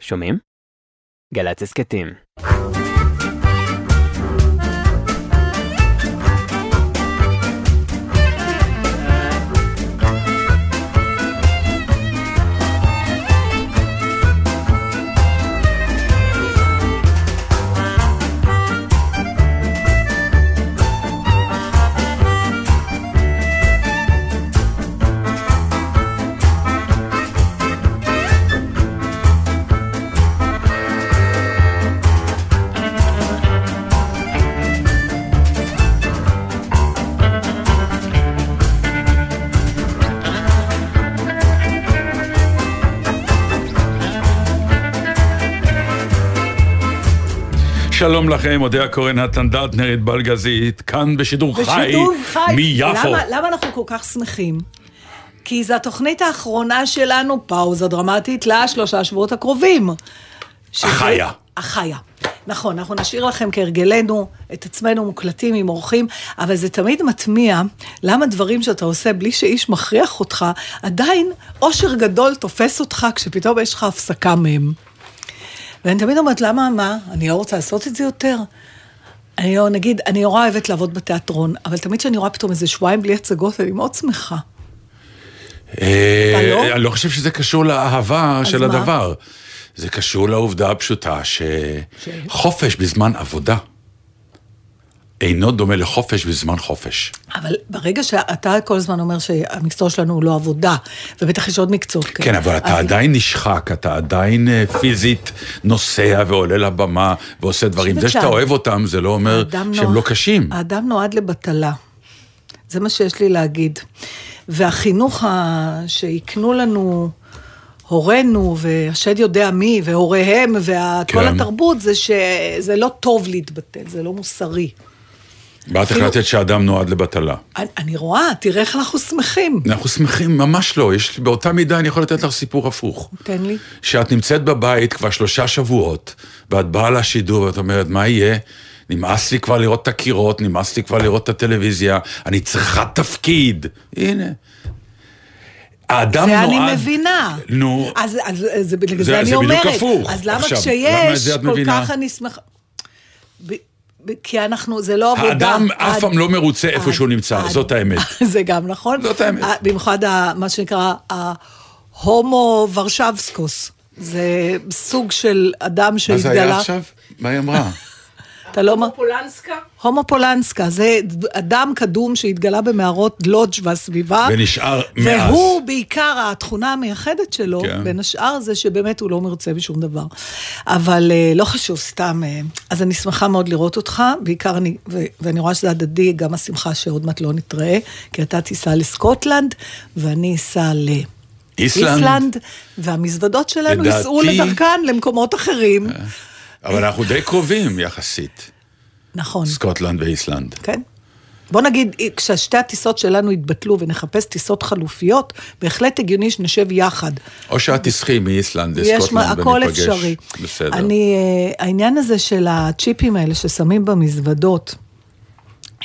שומעים? גל"צ הסכתים. שלום לכם, אודיה קורן, נתן דטנרית בלגזית, כאן בשידור חי, בשידור חי. מיפו. למה, למה אנחנו כל כך שמחים? כי זו התוכנית האחרונה שלנו, פאוזה דרמטית, לשלושה שבועות הקרובים. שזה- החיה. החיה. נכון, אנחנו נשאיר לכם כהרגלנו את עצמנו מוקלטים עם אורחים, אבל זה תמיד מטמיע למה דברים שאתה עושה בלי שאיש מכריח אותך, עדיין אושר גדול תופס אותך כשפתאום יש לך הפסקה מהם. ואני תמיד אומרת, למה, מה, אני לא רוצה לעשות את זה יותר? אני לא, נגיד, אני נורא אוהבת לעבוד בתיאטרון, אבל תמיד כשאני רואה פתאום איזה שבועיים בלי הצגות, אני מאוד שמחה. אה, לא? אני לא חושב שזה קשור לאהבה של? הדבר. זה קשור לעובדה הפשוטה שחופש בזמן עבודה אינו דומה לחופש בזמן חופש. אבל ברגע שאתה כל הזמן אומר שהמקצוע שלנו הוא לא עבודה, ובטח יש עוד מקצועות כאלה. כן, אבל אתה אז- עדיין נשחק, אתה עדיין אה, פיזית נוסע ועולה לבמה ועושה דברים. זה שאתה אוהב אותם, זה לא אומר שהם נוע- לא קשים. האדם נועד לבטלה. זה מה שיש לי להגיד. והחינוך ה... שהקנו לנו הורינו, והשד יודע מי, והוריהם, וכל כן. התרבות, זה שזה לא טוב להתבטל, זה לא מוסרי. ואת החלטת שאדם נועד לבטלה. אני, אני רואה, תראה איך אנחנו שמחים. אנחנו שמחים, ממש לא. יש, באותה מידה אני יכול לתת לך סיפור הפוך. תן לי. שאת נמצאת בבית כבר שלושה שבועות, ואת באה לשידור ואת אומרת, מה יהיה? נמאס לי כבר לראות את הקירות, נמאס לי כבר לראות את הטלוויזיה, אני צריכה תפקיד. הנה. האדם זה נועד... אני מבינה. נו, אז, אז, אז בגלל זה- זה, אני זה בדיוק אומרת. הפוך. אז למה עכשיו, למה כשיש זה את כל מבינה? כך אני שמחה... כי אנחנו, זה לא עבודה. האדם אף פעם לא מרוצה איפה שהוא נמצא, זאת האמת. זה גם נכון. זאת האמת. במיוחד מה שנקרא ההומו ורשבסקוס. זה סוג של אדם מה שהתגלה... זה היה עכשיו? מה היא אמרה? אתה לא... מ- פולנסקה? הומו פולנסקה, זה אדם קדום שהתגלה במערות לודג' והסביבה. ונשאר מאז. והוא בעיקר, התכונה המייחדת שלו, כן. בין השאר, זה שבאמת הוא לא מרוצה בשום דבר. אבל אה, לא חשוב, סתם. אה, אז אני שמחה מאוד לראות אותך, בעיקר אני, ו- ואני רואה שזה הדדי, גם השמחה שעוד מעט לא נתראה, כי אתה תיסע לסקוטלנד, ואני אסע ל... איסלנד? איסלנד, והמזוודות שלנו ייסעו לדרכן למקומות אחרים. אבל אנחנו די קרובים יחסית, נכון. סקוטלנד ואיסלנד. כן. בוא נגיד, כששתי הטיסות שלנו יתבטלו ונחפש טיסות חלופיות, בהחלט הגיוני שנשב יחד. או שאת תסחי מאיסלנד לסקוטלנד הכל וניפגש. אפשרי. בסדר. אני, אה, העניין הזה של הצ'יפים האלה ששמים במזוודות,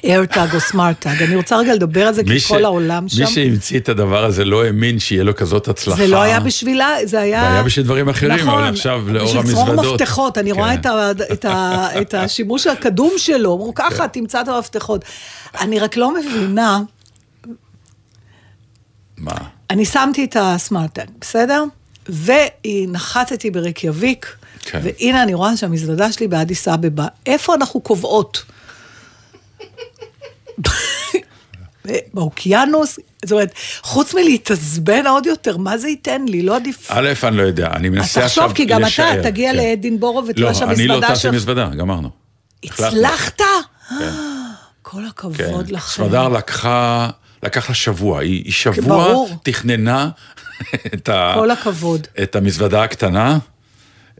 AirTag או SmartTag, אני רוצה רגע לדבר על זה, כי ש- כל העולם שם, מי שהמציא את הדבר הזה לא האמין שיהיה לו כזאת הצלחה. זה לא היה בשבילה, זה היה... זה היה בשביל דברים אחרים, נכון, אבל עכשיו לאור בשביל צרור המזוודות. מפתחות, אני כן. רואה את, ה, את, ה, את השימוש הקדום שלו, אמרו ככה, תמצא את המפתחות. אני רק לא מבינה, מה? אני שמתי את הסמארטן, בסדר? ונחתתי ברקיאביק, כן. והנה אני רואה שהמזוודה שלי באדיס אבבה. איפה אנחנו קובעות? באוקיינוס? זאת אומרת, חוץ מלהתעצבן עוד יותר, מה זה ייתן לי? לא עדיף... א', אני לא יודע, אני אז מנסה עכשיו תחשוב, כי גם לשער, אתה תגיע כן. לאדינבורו ותראה לא, אני לא טס עם שלך... מזוודה, גמרנו. הצלחת? כל כן. הכבוד לכם. סמדר לקחה, לקח לה שבוע, היא, היא שבוע ברור. תכננה את, ה, כל הכבוד. את המזוודה הקטנה,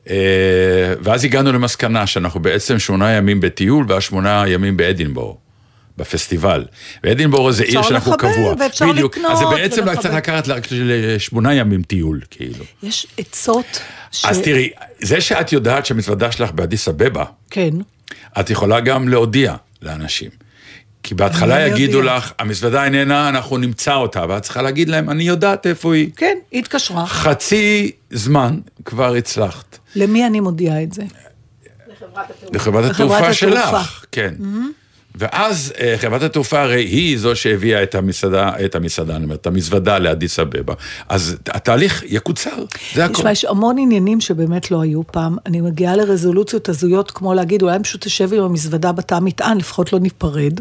אה, ואז הגענו למסקנה שאנחנו בעצם שמונה ימים בטיול והשמונה ימים באדינבורו. בפסטיבל. ואדינבורו זה עיר אפשר שאנחנו לחבר, קבוע. ואפשר בדיוק. לקנות אז זה בעצם ולחבר. צריך לקחת רק לשמונה ימים טיול, כאילו. יש עצות ש... אז תראי, זה שאת יודעת שהמזוודה שלך באדיס אבבה, כן. את יכולה גם להודיע לאנשים. כי בהתחלה יגידו אודיע. לך, המזוודה איננה, אנחנו נמצא אותה, ואת צריכה להגיד להם, אני יודעת איפה היא. כן, היא התקשרה. חצי זמן כבר הצלחת. למי אני מודיעה את זה? לחברת לחברת התעופה התעופה. שלך, כן. ואז אה, חברת התעופה הרי היא זו שהביאה את המסעדה, את המסעדה, אני אומר, את המזוודה לאדיס אבבה. אז התהליך יקוצר, זה הכל. תשמע, יש המון עניינים שבאמת לא היו פעם. אני מגיעה לרזולוציות הזויות, כמו להגיד, אולי פשוט תשב עם המזוודה בתא מטען, לפחות לא ניפרד.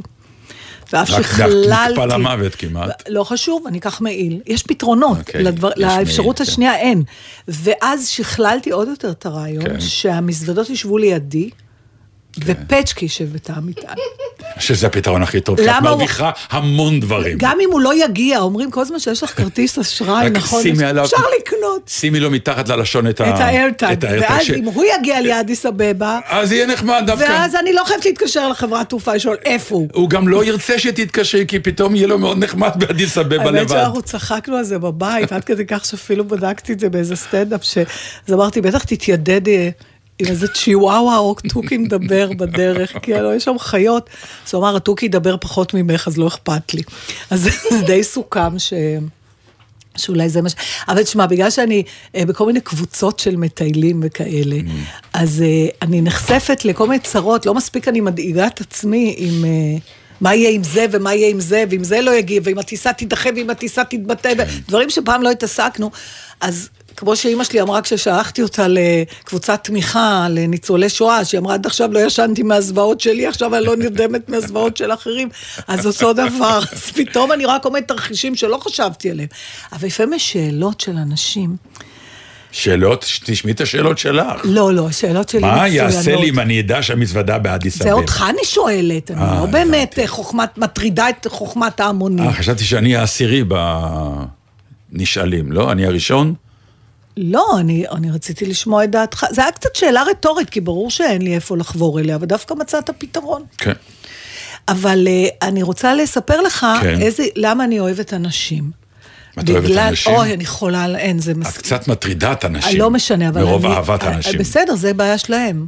ואף רק שכללתי... נקפא למוות כמעט. לא חשוב, אני אקח מעיל. יש פתרונות, אוקיי, לדבר, יש לאפשרות מעיל, כן. השנייה אין. ואז שכללתי עוד יותר את הרעיון, כן. שהמזוודות ישבו לידי, ופצ'קי ישב בתא המטען. שזה הפתרון הכי טוב, כי את מרוויחה המון דברים. גם אם הוא לא יגיע, אומרים כל זמן שיש לך כרטיס אשראי, נכון? אפשר לקנות. שימי לו מתחת ללשון את ה... את האיירטיים, ואז אם הוא יגיע לאדיס אבבה, אז יהיה נחמד דווקא. ואז אני לא חייבת להתקשר לחברת תעופה לשאול איפה הוא. הוא גם לא ירצה שתתקשרי, כי פתאום יהיה לו מאוד נחמד באדיס אבבה האמת לבד. שאנחנו צחקנו על זה בבית, עד כדי כך שאפילו בדקתי את זה באיזה סטנדאפ, אז אמרתי, בטח תתיידד אה, עם איזה צ'יוואווה או תוכי מדבר בדרך, כי הלוא יש שם חיות. אז הוא אמר, התוכי ידבר פחות ממך, אז לא אכפת לי. אז זה די סוכם ש... שאולי זה מה ש... אבל תשמע, בגלל שאני אה, בכל מיני קבוצות של מטיילים וכאלה, אז אה, אני נחשפת לכל מיני צרות, לא מספיק אני מדאיגה את עצמי עם... אה, מה יהיה עם זה, ומה יהיה עם זה, ואם זה לא יגיע, ואם הטיסה תידחה, ואם הטיסה תתבטא, דברים שפעם לא התעסקנו. אז כמו שאימא שלי אמרה כששלחתי אותה לקבוצת תמיכה לניצולי שואה, שהיא אמרה, עד עכשיו לא ישנתי מהזוועות שלי, עכשיו אני לא נרדמת מהזוועות של אחרים, אז אותו דבר. אז פתאום אני רק עומדת תרחישים שלא חשבתי עליהם. אבל לפעמים יש שאלות של אנשים. שאלות, תשמעי את השאלות שלך. לא, לא, השאלות שלי מה מצוינות. יעשה לי אם אני אדע שהמזוודה באדיס זה אבבה? אותך אני שואלת, אני לא באמת אה, חוכמת, מטרידה את חוכמת ההמונים. אה, חשבתי שאני העשירי בנשאלים, לא? אני הראשון? לא, אני, אני רציתי לשמוע את דעתך. זה היה קצת שאלה רטורית, כי ברור שאין לי איפה לחבור אליה, ודווקא מצאת פתרון. כן. אבל uh, אני רוצה לספר לך כן. איזה, למה אני אוהבת אנשים. את אוהבת אנשים? אוי, אני חולה על... אין, זה את מס... קצת מטרידה את הנשים. לא משנה, אבל מרוב אני... אהבת אה, האנשים. בסדר, זה בעיה שלהם.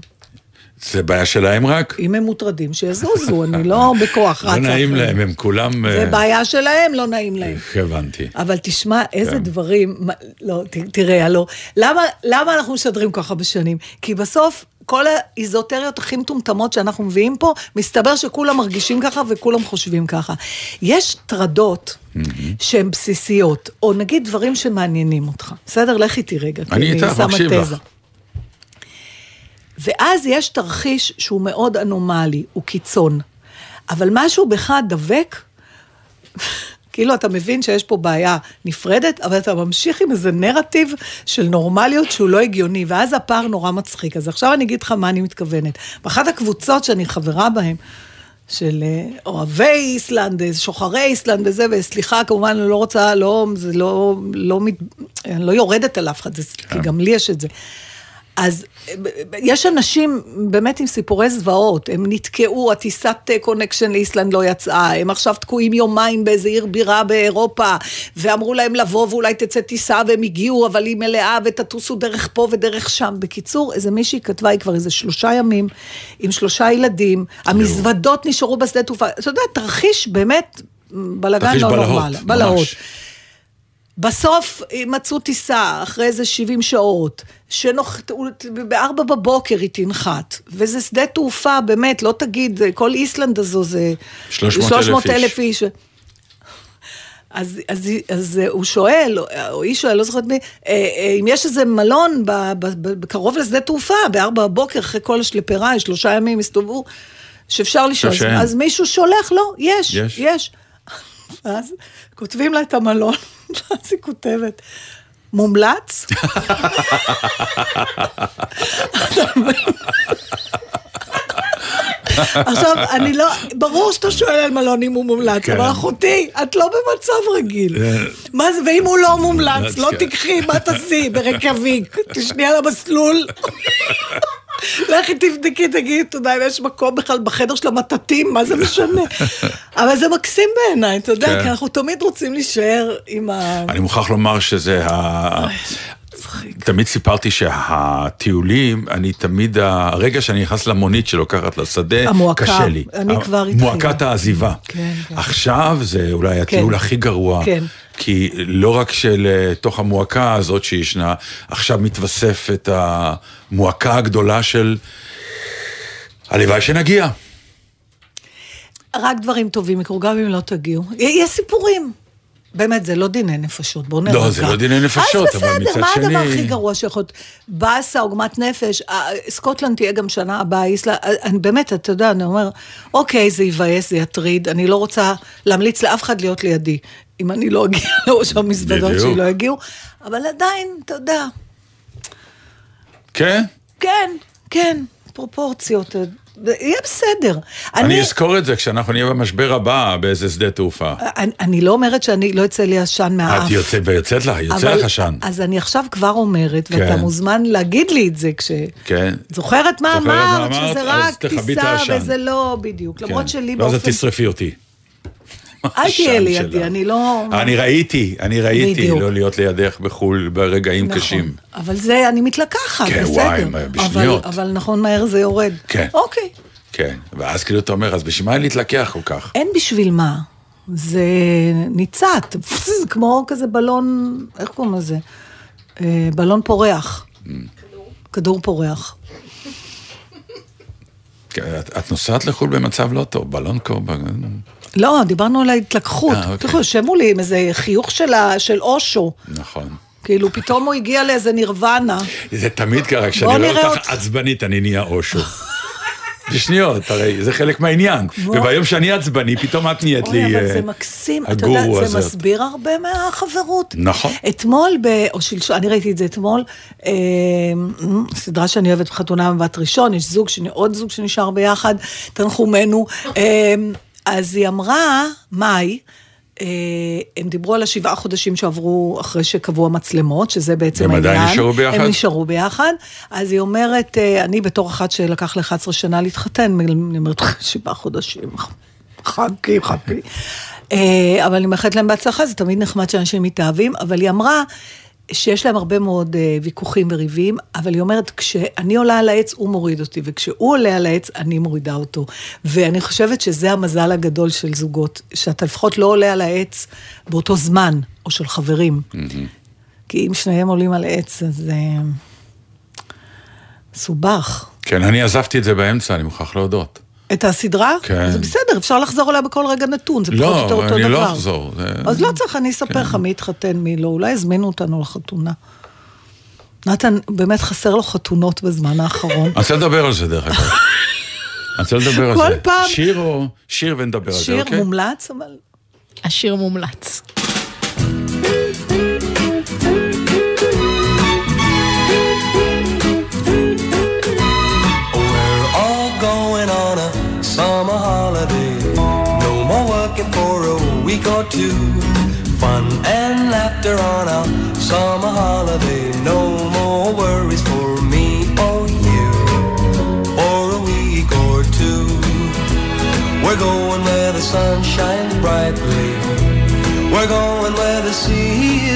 זה בעיה שלהם רק? אם הם מוטרדים, שיזוזו, אני לא בכוח רצה. לא נעים. להם, הם כולם... זה אה, בעיה שלהם, לא נעים להם. הבנתי. אבל תשמע, איזה כן. דברים, לא, תראה, הלו, למה, למה אנחנו משדרים ככה בשנים? כי בסוף, כל האיזוטריות הכי מטומטמות שאנחנו מביאים פה, מסתבר שכולם מרגישים ככה וכולם חושבים ככה. יש טרדות שהן בסיסיות, או נגיד דברים שמעניינים אותך. בסדר? לך איתי רגע. כי אני איתך, שמה מקשיב לך. ואז יש תרחיש שהוא מאוד אנומלי, הוא קיצון. אבל משהו בך דבק, כאילו אתה מבין שיש פה בעיה נפרדת, אבל אתה ממשיך עם איזה נרטיב של נורמליות שהוא לא הגיוני, ואז הפער נורא מצחיק. אז עכשיו אני אגיד לך מה אני מתכוונת. באחת הקבוצות שאני חברה בהן, של אה, אוהבי איסלנד, אה, שוחרי איסלנד וזה, וסליחה, כמובן, אני לא רוצה, לא, זה לא, לא, מת- אני לא יורדת על אף אחד, זה, כי גם לי יש את זה. אז יש אנשים באמת עם סיפורי זוועות, הם נתקעו, הטיסת connection לאיסלנד לא יצאה, הם עכשיו תקועים יומיים באיזה עיר בירה באירופה, ואמרו להם לבוא ואולי תצא טיסה, והם הגיעו, אבל היא מלאה, ותטוסו דרך פה ודרך שם. בקיצור, איזה מישהי כתבה, היא כבר איזה שלושה ימים, עם שלושה ילדים, המזוודות נשארו בשדה תעופה, אתה יודע, תרחיש באמת בלאגן לא נורמל. בלהות. בסוף מצאו טיסה, אחרי איזה 70 שעות, שנחתו, בארבע בבוקר היא תנחת, וזה שדה תעופה, באמת, לא תגיד, כל איסלנד הזו זה... 300,000 אלף איש. אז, אז, אז הוא שואל, או היא שואל, לא זוכרת מי, אה, אה, אם יש איזה מלון ב, ב, ב, קרוב לשדה תעופה, בארבע בבוקר, אחרי כל השלפריי, שלושה ימים הסתובבו, שאפשר לשאול. אז. אז מישהו שולח, לא, יש, יש. יש. ואז כותבים לה את המלון, ואז היא כותבת, מומלץ? עכשיו, אני לא, ברור שאתה שואל על מלון אם הוא מומלץ, כן. אבל אחותי, את לא במצב רגיל. מה זה, ואם הוא לא מומלץ, לא כן. תיקחי, מה תעשי? ברקביק, תשני על המסלול. לכי תבדקי, תגידי תודה אם יש מקום בכלל בחדר של המטאטים, מה זה משנה? אבל זה מקסים בעיניי, אתה יודע, כן. כי אנחנו תמיד רוצים להישאר עם ה... אני מוכרח לומר שזה ה... תמיד סיפרתי שהטיולים, אני תמיד, הרגע שאני נכנס למונית שלוקחת לשדה, המועקה, קשה לי. אני כבר התחילה. מועקת העזיבה. כן, כן. עכשיו זה אולי הטיול הכי גרוע. כן. כי לא רק שלתוך המועקה הזאת שישנה, עכשיו מתווספת המועקה הגדולה של הלוואי שנגיע. רק דברים טובים יקרו, גם אם לא תגיעו. יש סיפורים. באמת, זה לא דיני נפשות, בואו נרגע. לא, זה לא דיני נפשות, אבל מצד אז בסדר, מה שני- הדבר הכי גרוע שיכול להיות? באסה, עוגמת נפש, אה, סקוטלנד תהיה גם שנה הבאה, איסלנד, אה, אני באמת, אתה יודע, אני אומר, אוקיי, זה יבאס, זה יטריד, אני לא רוצה להמליץ לאף אחד להיות לידי. אם אני לא אגיע לראש המזוודות. שלי לא יגיעו, אבל עדיין, אתה יודע, כן? כן, כן, פרופורציות, אה, יהיה בסדר. אני אזכור את זה כשאנחנו נהיה במשבר הבא באיזה שדה תעופה. אני, אני לא אומרת שאני, לא יצא לי עשן מהאף. את יוצאת ויוצאת לך, יוצא אבל- לך עשן. אז אני עכשיו כבר אומרת, ואתה כן. מוזמן להגיד לי את זה כש... כן. זוכרת מה זוכרת אמרת? שזה רק טיסה. וזה לא בדיוק. למרות כן. שלי לא, באופן... את תשרפי אותי. אל תהיה לידי. אני לא... אני ראיתי, אני ראיתי בדיוק. לא להיות לידך בחו"ל ברגעים נכון. קשים. אבל זה, אני מתלקחת, כן, בסדר. וואי, בשניות. אבל, אבל נכון, מהר זה יורד. כן. אוקיי. כן, ואז כאילו אתה אומר, אז בשביל מה להתלקח כל כך? אין בשביל מה. זה ניצת, זה כמו כזה בלון, איך קוראים לזה? אה, בלון פורח. כדור פורח. כן, את, נוסעת לחו"ל במצב לא טוב, בלון קור... לא, דיברנו על ההתלקחות. אה, אוקיי. שמו לי עם איזה חיוך של ה- של אושו. נכון. כאילו, פתאום הוא הגיע לאיזה נירוונה. זה תמיד ככה, כשאני רואה אותך. עצבנית, אני נהיה אושו. בשניות, הרי זה חלק מהעניין. וביום שאני עצבני, פתאום את נהיית לי אבל זה אה, מקסים, אתה יודע, הגורו זה הזה. מסביר הרבה מהחברות. נכון. אתמול. או שלשום, אני ראיתי את זה אתמול, אה, סדרה שאני אוהבת בחתונה מבת ראשון, יש זוג, עוד זוג שנשאר ביחד, תנחומינו. אז היא אמרה, מאי, אה, הם דיברו על השבעה חודשים שעברו אחרי שקבעו המצלמות, שזה בעצם הם העניין. עדיין נשארו ביחד? הם נשארו ביחד. אז היא אומרת, אה, אני בתור אחת שלקח ל-11 שנה להתחתן, אני אומרת, שבעה חודשים, חכי, חכי. אה, אבל אני מאחלת להם בהצלחה, זה תמיד נחמד שאנשים מתאהבים, אבל היא אמרה שיש להם הרבה מאוד אה, ויכוחים וריבים, אבל היא אומרת, כשאני עולה על העץ, הוא מוריד אותי, וכשהוא עולה על העץ, אני מורידה אותו. ואני חושבת שזה המזל הגדול של זוגות, שאתה לפחות לא עולה על העץ באותו זמן, או של חברים. כי אם שניהם עולים על עץ, אז אה, מסובך. כן, אני עזבתי את זה באמצע, אני מוכרח להודות. את הסדרה? כן. זה בסדר, אפשר לחזור אליה בכל רגע נתון, זה פחות או יותר לא, אותו אני דבר. לא אחזור. זה- אז לא צריך, אני אספר לך מי התחתן, מי לא, אולי הזמינו אותנו לחתונה. נתן, באמת חסר לו חתונות בזמן האחרון. אני רוצה לדבר על זה, דרך אגב. אני רוצה לדבר על כל זה. פעם- שיר או... שיר ונדבר על זה, שיר אוקיי? מומלץ, אבל... השיר מומלץ. Or two. Fun and laughter on a summer holiday. No more worries for me or you. For a week or two. We're going where the sun shines brightly. We're going where the sea is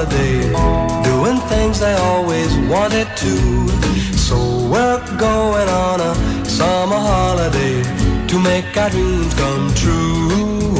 holiday, doing things they always wanted to. So we're going on a summer holiday to make our dreams come true.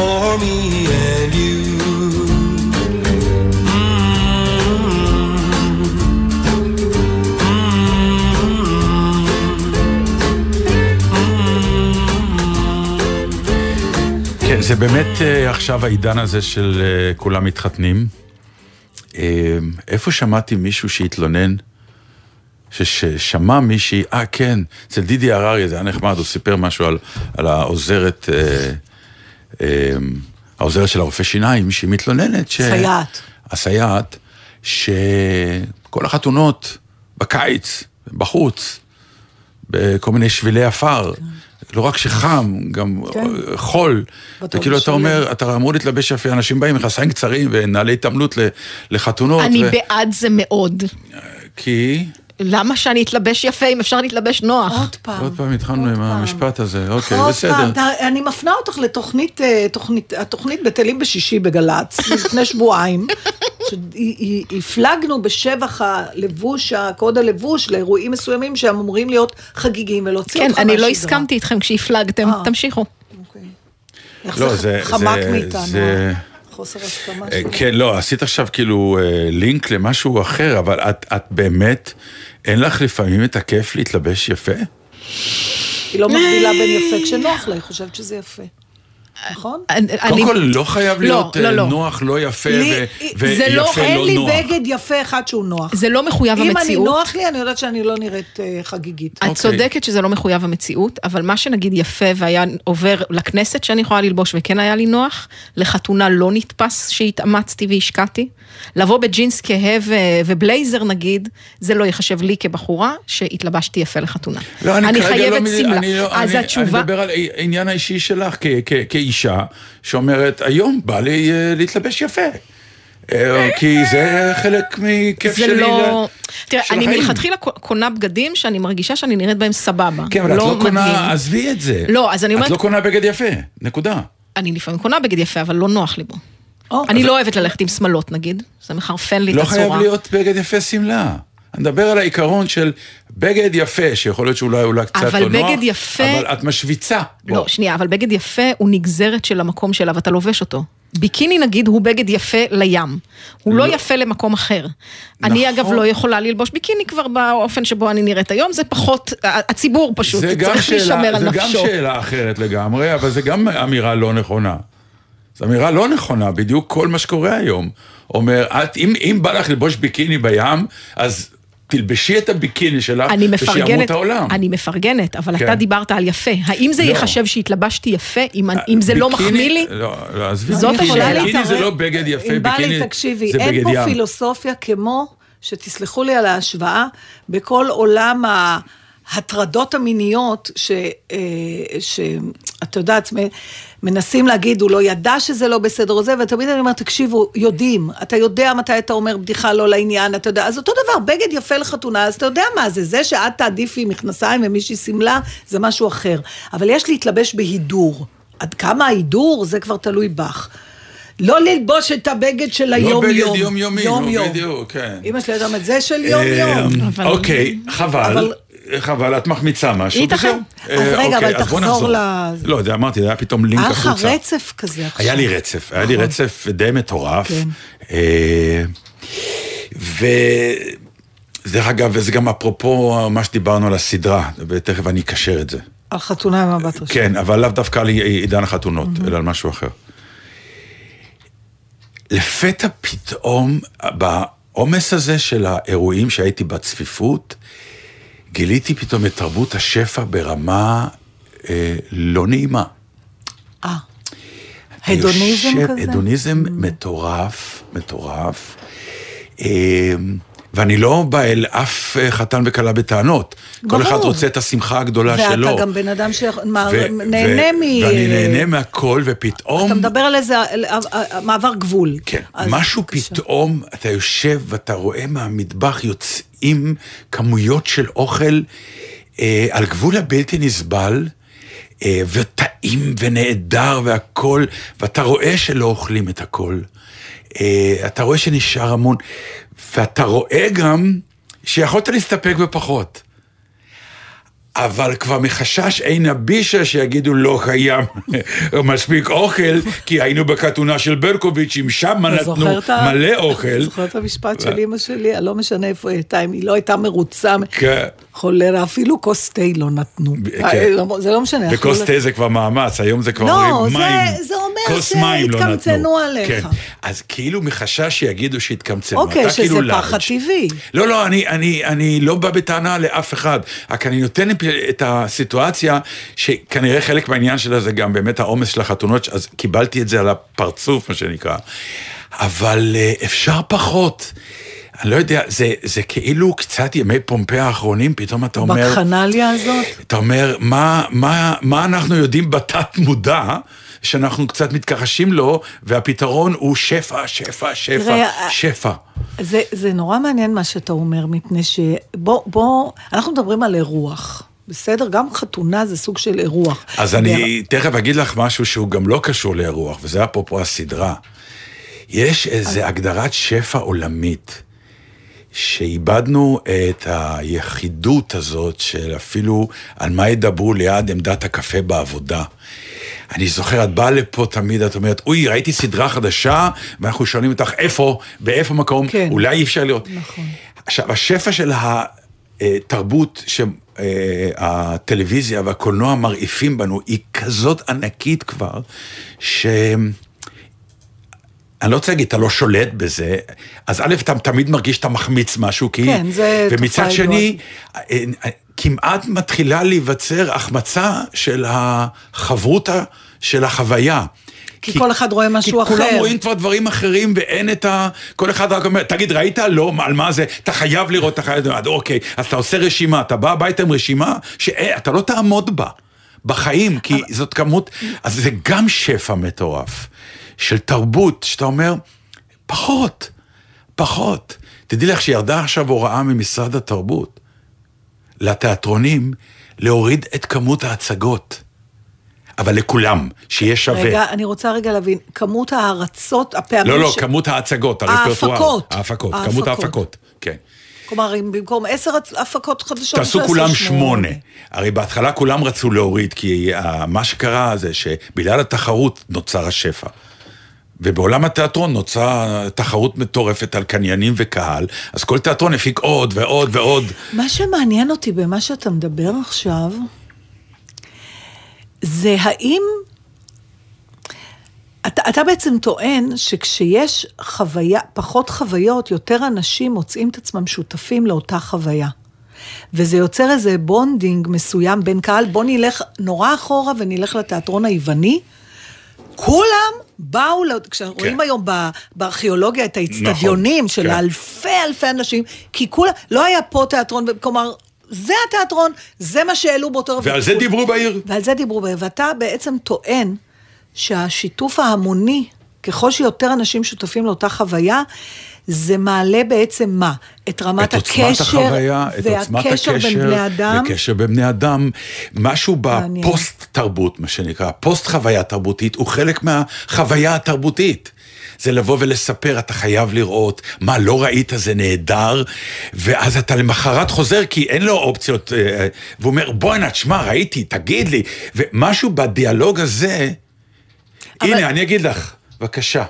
For me and you. Mm. זה באמת אה, עכשיו העידן הזה של אה, כולם מתחתנים. אה, איפה שמעתי מישהו שהתלונן, ששמע מישהי, אה כן, אצל דידי הררי, זה היה נחמד, הוא סיפר משהו על, על העוזרת, העוזרת של הרופא שיניים, שהיא מתלוננת ש... סייעת. הסייעת, שכל החתונות בקיץ, בחוץ, בכל מיני שבילי עפר. לא רק שחם, גם כן. חול. וכאילו אתה. אומר, אתה אמור להתלבש יפה, אנשים באים מכנסיים קצרים ונעלי התעמלות לחתונות. אני ו- בעד זה מאוד. כי... למה שאני אתלבש יפה אם אפשר להתלבש נוח? עוד פעם. עוד פעם התחלנו עוד עם פעם. המשפט הזה, אוקיי, עוד בסדר. פעם, ת- אני מפנה אותך לתוכנית, אה, תוכנית, התוכנית בטלים בשישי בגל"צ, לפני שבועיים, שהפלגנו בשבח הלבוש, הקוד הלבוש, לאירועים מסוימים שהם אמורים להיות חגיגיים ולהוציא כן, אותך אני לא מהשגרה. הסכמתי איתכם כשהפלגתם, אה. תמשיכו. אוקיי. איך לא, זה חמק מאיתנו, זה- חוסר הסכמה אה, שלו. כן, לא, עשית עכשיו כאילו אה, לינק למשהו אחר, אבל את, את באמת, אין לך לפעמים את הכיף להתלבש יפה? היא לא מבדילה בין יפה כשנוח לה, היא חושבת שזה יפה. נכון? קודם כל, לא חייב לא, להיות לא, אה, לא. נוח, לא יפה, לי- ו- זה לא- ויפה אין לי נוח. בגד יפה אחד שהוא נוח. זה לא מחויב אם אני המציאות. נוח לי, אני יודעת שאני לא נראית אה, חגיגית. את אוקיי. צודקת שזה לא מחויב המציאות, אבל מה שנגיד יפה והיה עובר לכנסת שאני יכולה ללבוש וכן היה לי נוח, לחתונה לא נתפס שהתאמצתי והשקעתי. לבוא בג'ינס כהה ו- ובלייזר נגיד, זה לא ייחשב לי כבחורה שהתלבשתי יפה לחתונה. לא, אני, חייבת לא, שמלה. אני, לא, אז אני, התשובה... אני מדבר על העניין האישי שלך כאישה, שאומרת, היום בא לי אה, להתלבש יפה. אה, כי זה חלק מכיף זה שלי. לא... ל- תראה, אני. מלכתחילה קונה בגדים שאני מרגישה שאני נראית בהם סבבה. כן, אבל את לא מדהים. קונה, עזבי את זה. לא, אז אני אומרת- את לא קונה בגד יפה, נקודה. אני לפעמים קונה בגד יפה, אבל לא נוח לי בו. או, אני לא אוהבת ללכת עם שמלות נגיד, זה מחרפן לי את לא הצורה. חייב להיות בגד יפה שמלה. אני מדבר על העיקרון של בגד יפה, שיכול להיות שאולי אולי קצת אבל לא נוח, בגד יפה- אבל את משוויצה. בו. לא, שנייה, אבל בגד יפה הוא נגזרת של המקום שאליו אתה לובש אותו. ביקיני נגיד הוא בגד יפה לים, הוא לא לא. יפה למקום אחר. אני נכון. אגב לא יכולה ללבוש ביקיני כבר באופן שבו אני נראית היום, זה פחות, הציבור פשוט צריך להישמר שאלה, על זה גם נפשו. שאלה אחרת לגמרי, אבל זה גם אמירה לא נכונה. זו אמירה לא נכונה, בדיוק כל מה שקורה היום. אומר, את, אם, אם בא לך ללבוש ביקיני בים, אז תלבשי את הביקיני שלך, אני ושימות מפרגנת, העולם. אני מפרגנת, אבל כן. אתה דיברת על יפה. האם זה לא. ייחשב שהתלבשתי יפה, אם, אני- אם זה לא ביקיני- מחמיא לי? לא, לא, עזבי, זאת השאלה. ביקיני זה לא בגד יפה, ענבלי, ביקיני תקשיבי, זה אין בגד פה ים. פילוסופיה כמו, שתסלחו לי על ההשוואה, בכל עולם ההטרדות המיניות, ש- אה, שאת יודעת, מנסים להגיד, הוא לא ידע שזה לא בסדר או זה, ותמיד אני אומרת, תקשיבו, יודעים, אתה יודע מתי אתה אומר בדיחה לא לעניין, אתה יודע, אז אותו דבר, בגד יפה לחתונה, אז אתה יודע מה זה, זה שאת תעדיפי מכנסיים ומישהי שמלה, זה משהו אחר. אבל יש להתלבש בהידור. עד כמה ההידור, זה כבר תלוי בך. לא ללבוש את הבגד של לא היום-יום. בגד יומיומי, יום-יום. לא בדיוק, כן. אמא שלי הייתה אומרת, זה של יום-יום. אה, אוקיי, חבל, אבל- חבל, את מחמיצה משהו. וזהו. אז אה, רגע, אוקיי, אבל תחזור. ל- לא, זה אמרתי, זה היה פתאום לינק היה לך החוצה. רצף כזה עכשיו. היה לי רצף, היה לי נכון. רצף די מטורף. כן. אה, ודרך אגב, וזה גם אפרופו מה שדיברנו על הסדרה, ותכף אני אקשר את זה. על חתונה עם מבט ראשון. כן, אבל לאו דווקא על עידן החתונות, אלא על משהו אחר. לפתע פתאום, בעומס הזה של האירועים שהייתי בצפיפות, גיליתי פתאום את תרבות השפע ברמה אה, לא נעימה. אה. הדוניזם יושב- כזה? Mm. הדוניזם מטורף, מטורף. אה, ואני לא בא אל אף אה, חתן וכלה בטענות. כל ברור. אחד רוצה את השמחה הגדולה שלו. ואתה גם בן אדם שנהנה מ... ואני נהנה מהכל, ופתאום... אתה מדבר על איזה על- על- על- מעבר גבול. כן, אז משהו בבקשה. פתאום, אתה יושב ואתה רואה מהמטבח יוצאים כמויות של אוכל אה, על גבול הבלתי נסבל, אה, וטעים ונהדר והכול, ואתה רואה שלא אוכלים את הכל. אה, אתה רואה שנשאר המון, ואתה רואה גם שיכולת להסתפק בפחות. אבל כבר מחשש עין הבישה שיגידו לא קיים מספיק אוכל, כי היינו בחתונה של ברקוביץ', שם אתה נתנו מלא אוכל. זוכר את המשפט של אימא שלי? לא משנה איפה היא הייתה, אם היא לא הייתה מרוצה. כן. חולרה, אפילו כוס תה לא נתנו. כן. אה, לא- זה לא משנה. וכוס תה זה כבר מאמץ, היום זה כבר לא, אומרים מים. זה אומר לא. שהתקמצנו עליך. כן. אז כאילו מחשש שיגידו שהתקמצנו. אוקיי, אתה שזה כאילו פחד. טבעי. לא, לא, אני, אני, אני לא בא בטענה לאף אחד, רק אני נותן את הסיטואציה, שכנראה חלק מהעניין שלה זה גם באמת העומס של החתונות, אז קיבלתי את זה על הפרצוף, מה שנקרא. אבל אה, אפשר פחות. אני לא יודע, זה, זה כאילו קצת ימי פומפי האחרונים, פתאום אתה אומר... בקחנליה הזאת. אתה אומר, מה, מה, מה אנחנו יודעים בתת מודע, שאנחנו קצת מתכחשים לו, והפתרון הוא שפע, שפע, שפע, תראה, שפע. זה, זה נורא מעניין מה שאתה אומר, מפני שבוא, בוא, אנחנו מדברים על אירוח. בסדר? גם חתונה זה סוג של אירוח. אז אני תכף אגיד לך משהו שהוא גם לא קשור לאירוח, וזה אפרופו הסדרה. יש איזו הגדרת שפע עולמית, שאיבדנו את היחידות הזאת של אפילו על מה ידברו ליד עמדת הקפה בעבודה. אני זוכר, את באה לפה תמיד, את אומרת, אוי, ראיתי סדרה חדשה, ואנחנו שואלים אותך, איפה, באיפה מקום, כן. אולי אי אפשר לראות. נכון. עכשיו, השפע של התרבות שהטלוויזיה והקולנוע מרעיפים בנו, היא כזאת ענקית כבר, ש... אני לא רוצה להגיד, אתה לא שולט בזה, אז א', אתה תמיד מרגיש שאתה מחמיץ משהו, כי... כן, זה תופעה ומצד שני, אה, אה, כמעט מתחילה להיווצר החמצה של החברותה של החוויה. כי כל אחד רואה משהו כי כולם אחר. רואים כבר דברים אחרים ואין את ה... כל אחד רק אומר, תגיד, ראית? לא, על מה זה? אתה חייב לראות, אתה חייב לראות. אוקיי, אז אתה עושה רשימה, אתה בא הביתה עם רשימה שאתה לא תעמוד בה. בחיים, כי זאת כמות, אז זה גם שפע מטורף של תרבות, שאתה אומר, פחות, פחות. תדעי לך שירדה עכשיו הוראה ממשרד התרבות לתיאטרונים להוריד את כמות ההצגות. אבל לכולם, שיהיה שווה. רגע, אני רוצה רגע להבין, כמות ההרצות, הפעמים לא, לא, ש- כמות ההצגות, הרפרטואר. ההפקות. ההפקות, ההפקות. כמות ההפקות, כן. כלומר, אם במקום עשר הפקות חדשות, תעשו תעשו כולם שמונה. הרי בהתחלה כולם רצו להוריד, כי אה, מה שקרה זה שבגלל התחרות נוצר השפע. ובעולם התיאטרון נוצרה תחרות מטורפת על קניינים וקהל, אז כל תיאטרון הפיק עוד ועוד ועוד. מה שמעניין אותי במה שאתה מדבר עכשיו, זה האם... אתה, אתה בעצם טוען שכשיש חוויה, פחות חוויות, יותר אנשים מוצאים את עצמם שותפים לאותה חוויה. וזה יוצר איזה bonding מסוים בין קהל, בוא נלך נורא אחורה ונלך לתיאטרון היווני. כולם באו, כשרואים כן. היום בארכיאולוגיה את האיצטדיונים של כן. אלפי אלפי אנשים, כי כולם, לא היה פה תיאטרון, כלומר, זה התיאטרון, זה מה שהעלו באותו... רגע. ועל זה דיברו בעיר. ועל זה דיברו, ואתה בעצם טוען שהשיתוף ההמוני, ככל שיותר אנשים שותפים לאותה חוויה, זה מעלה בעצם מה? את רמת את הקשר, החוויה, את והקשר הקשר, בין בני אדם. וקשר בין בני אדם. משהו מעניין. בפוסט תרבות, מה שנקרא, פוסט חוויה תרבותית, הוא חלק מהחוויה התרבותית. זה לבוא ולספר, אתה חייב לראות, מה לא ראית זה נהדר, ואז אתה למחרת חוזר, כי אין לו אופציות, אה, והוא אומר, בואנה, תשמע, ראיתי, תגיד לי, ומשהו בדיאלוג הזה, אבל- הנה, אני אגיד לך, בבקשה.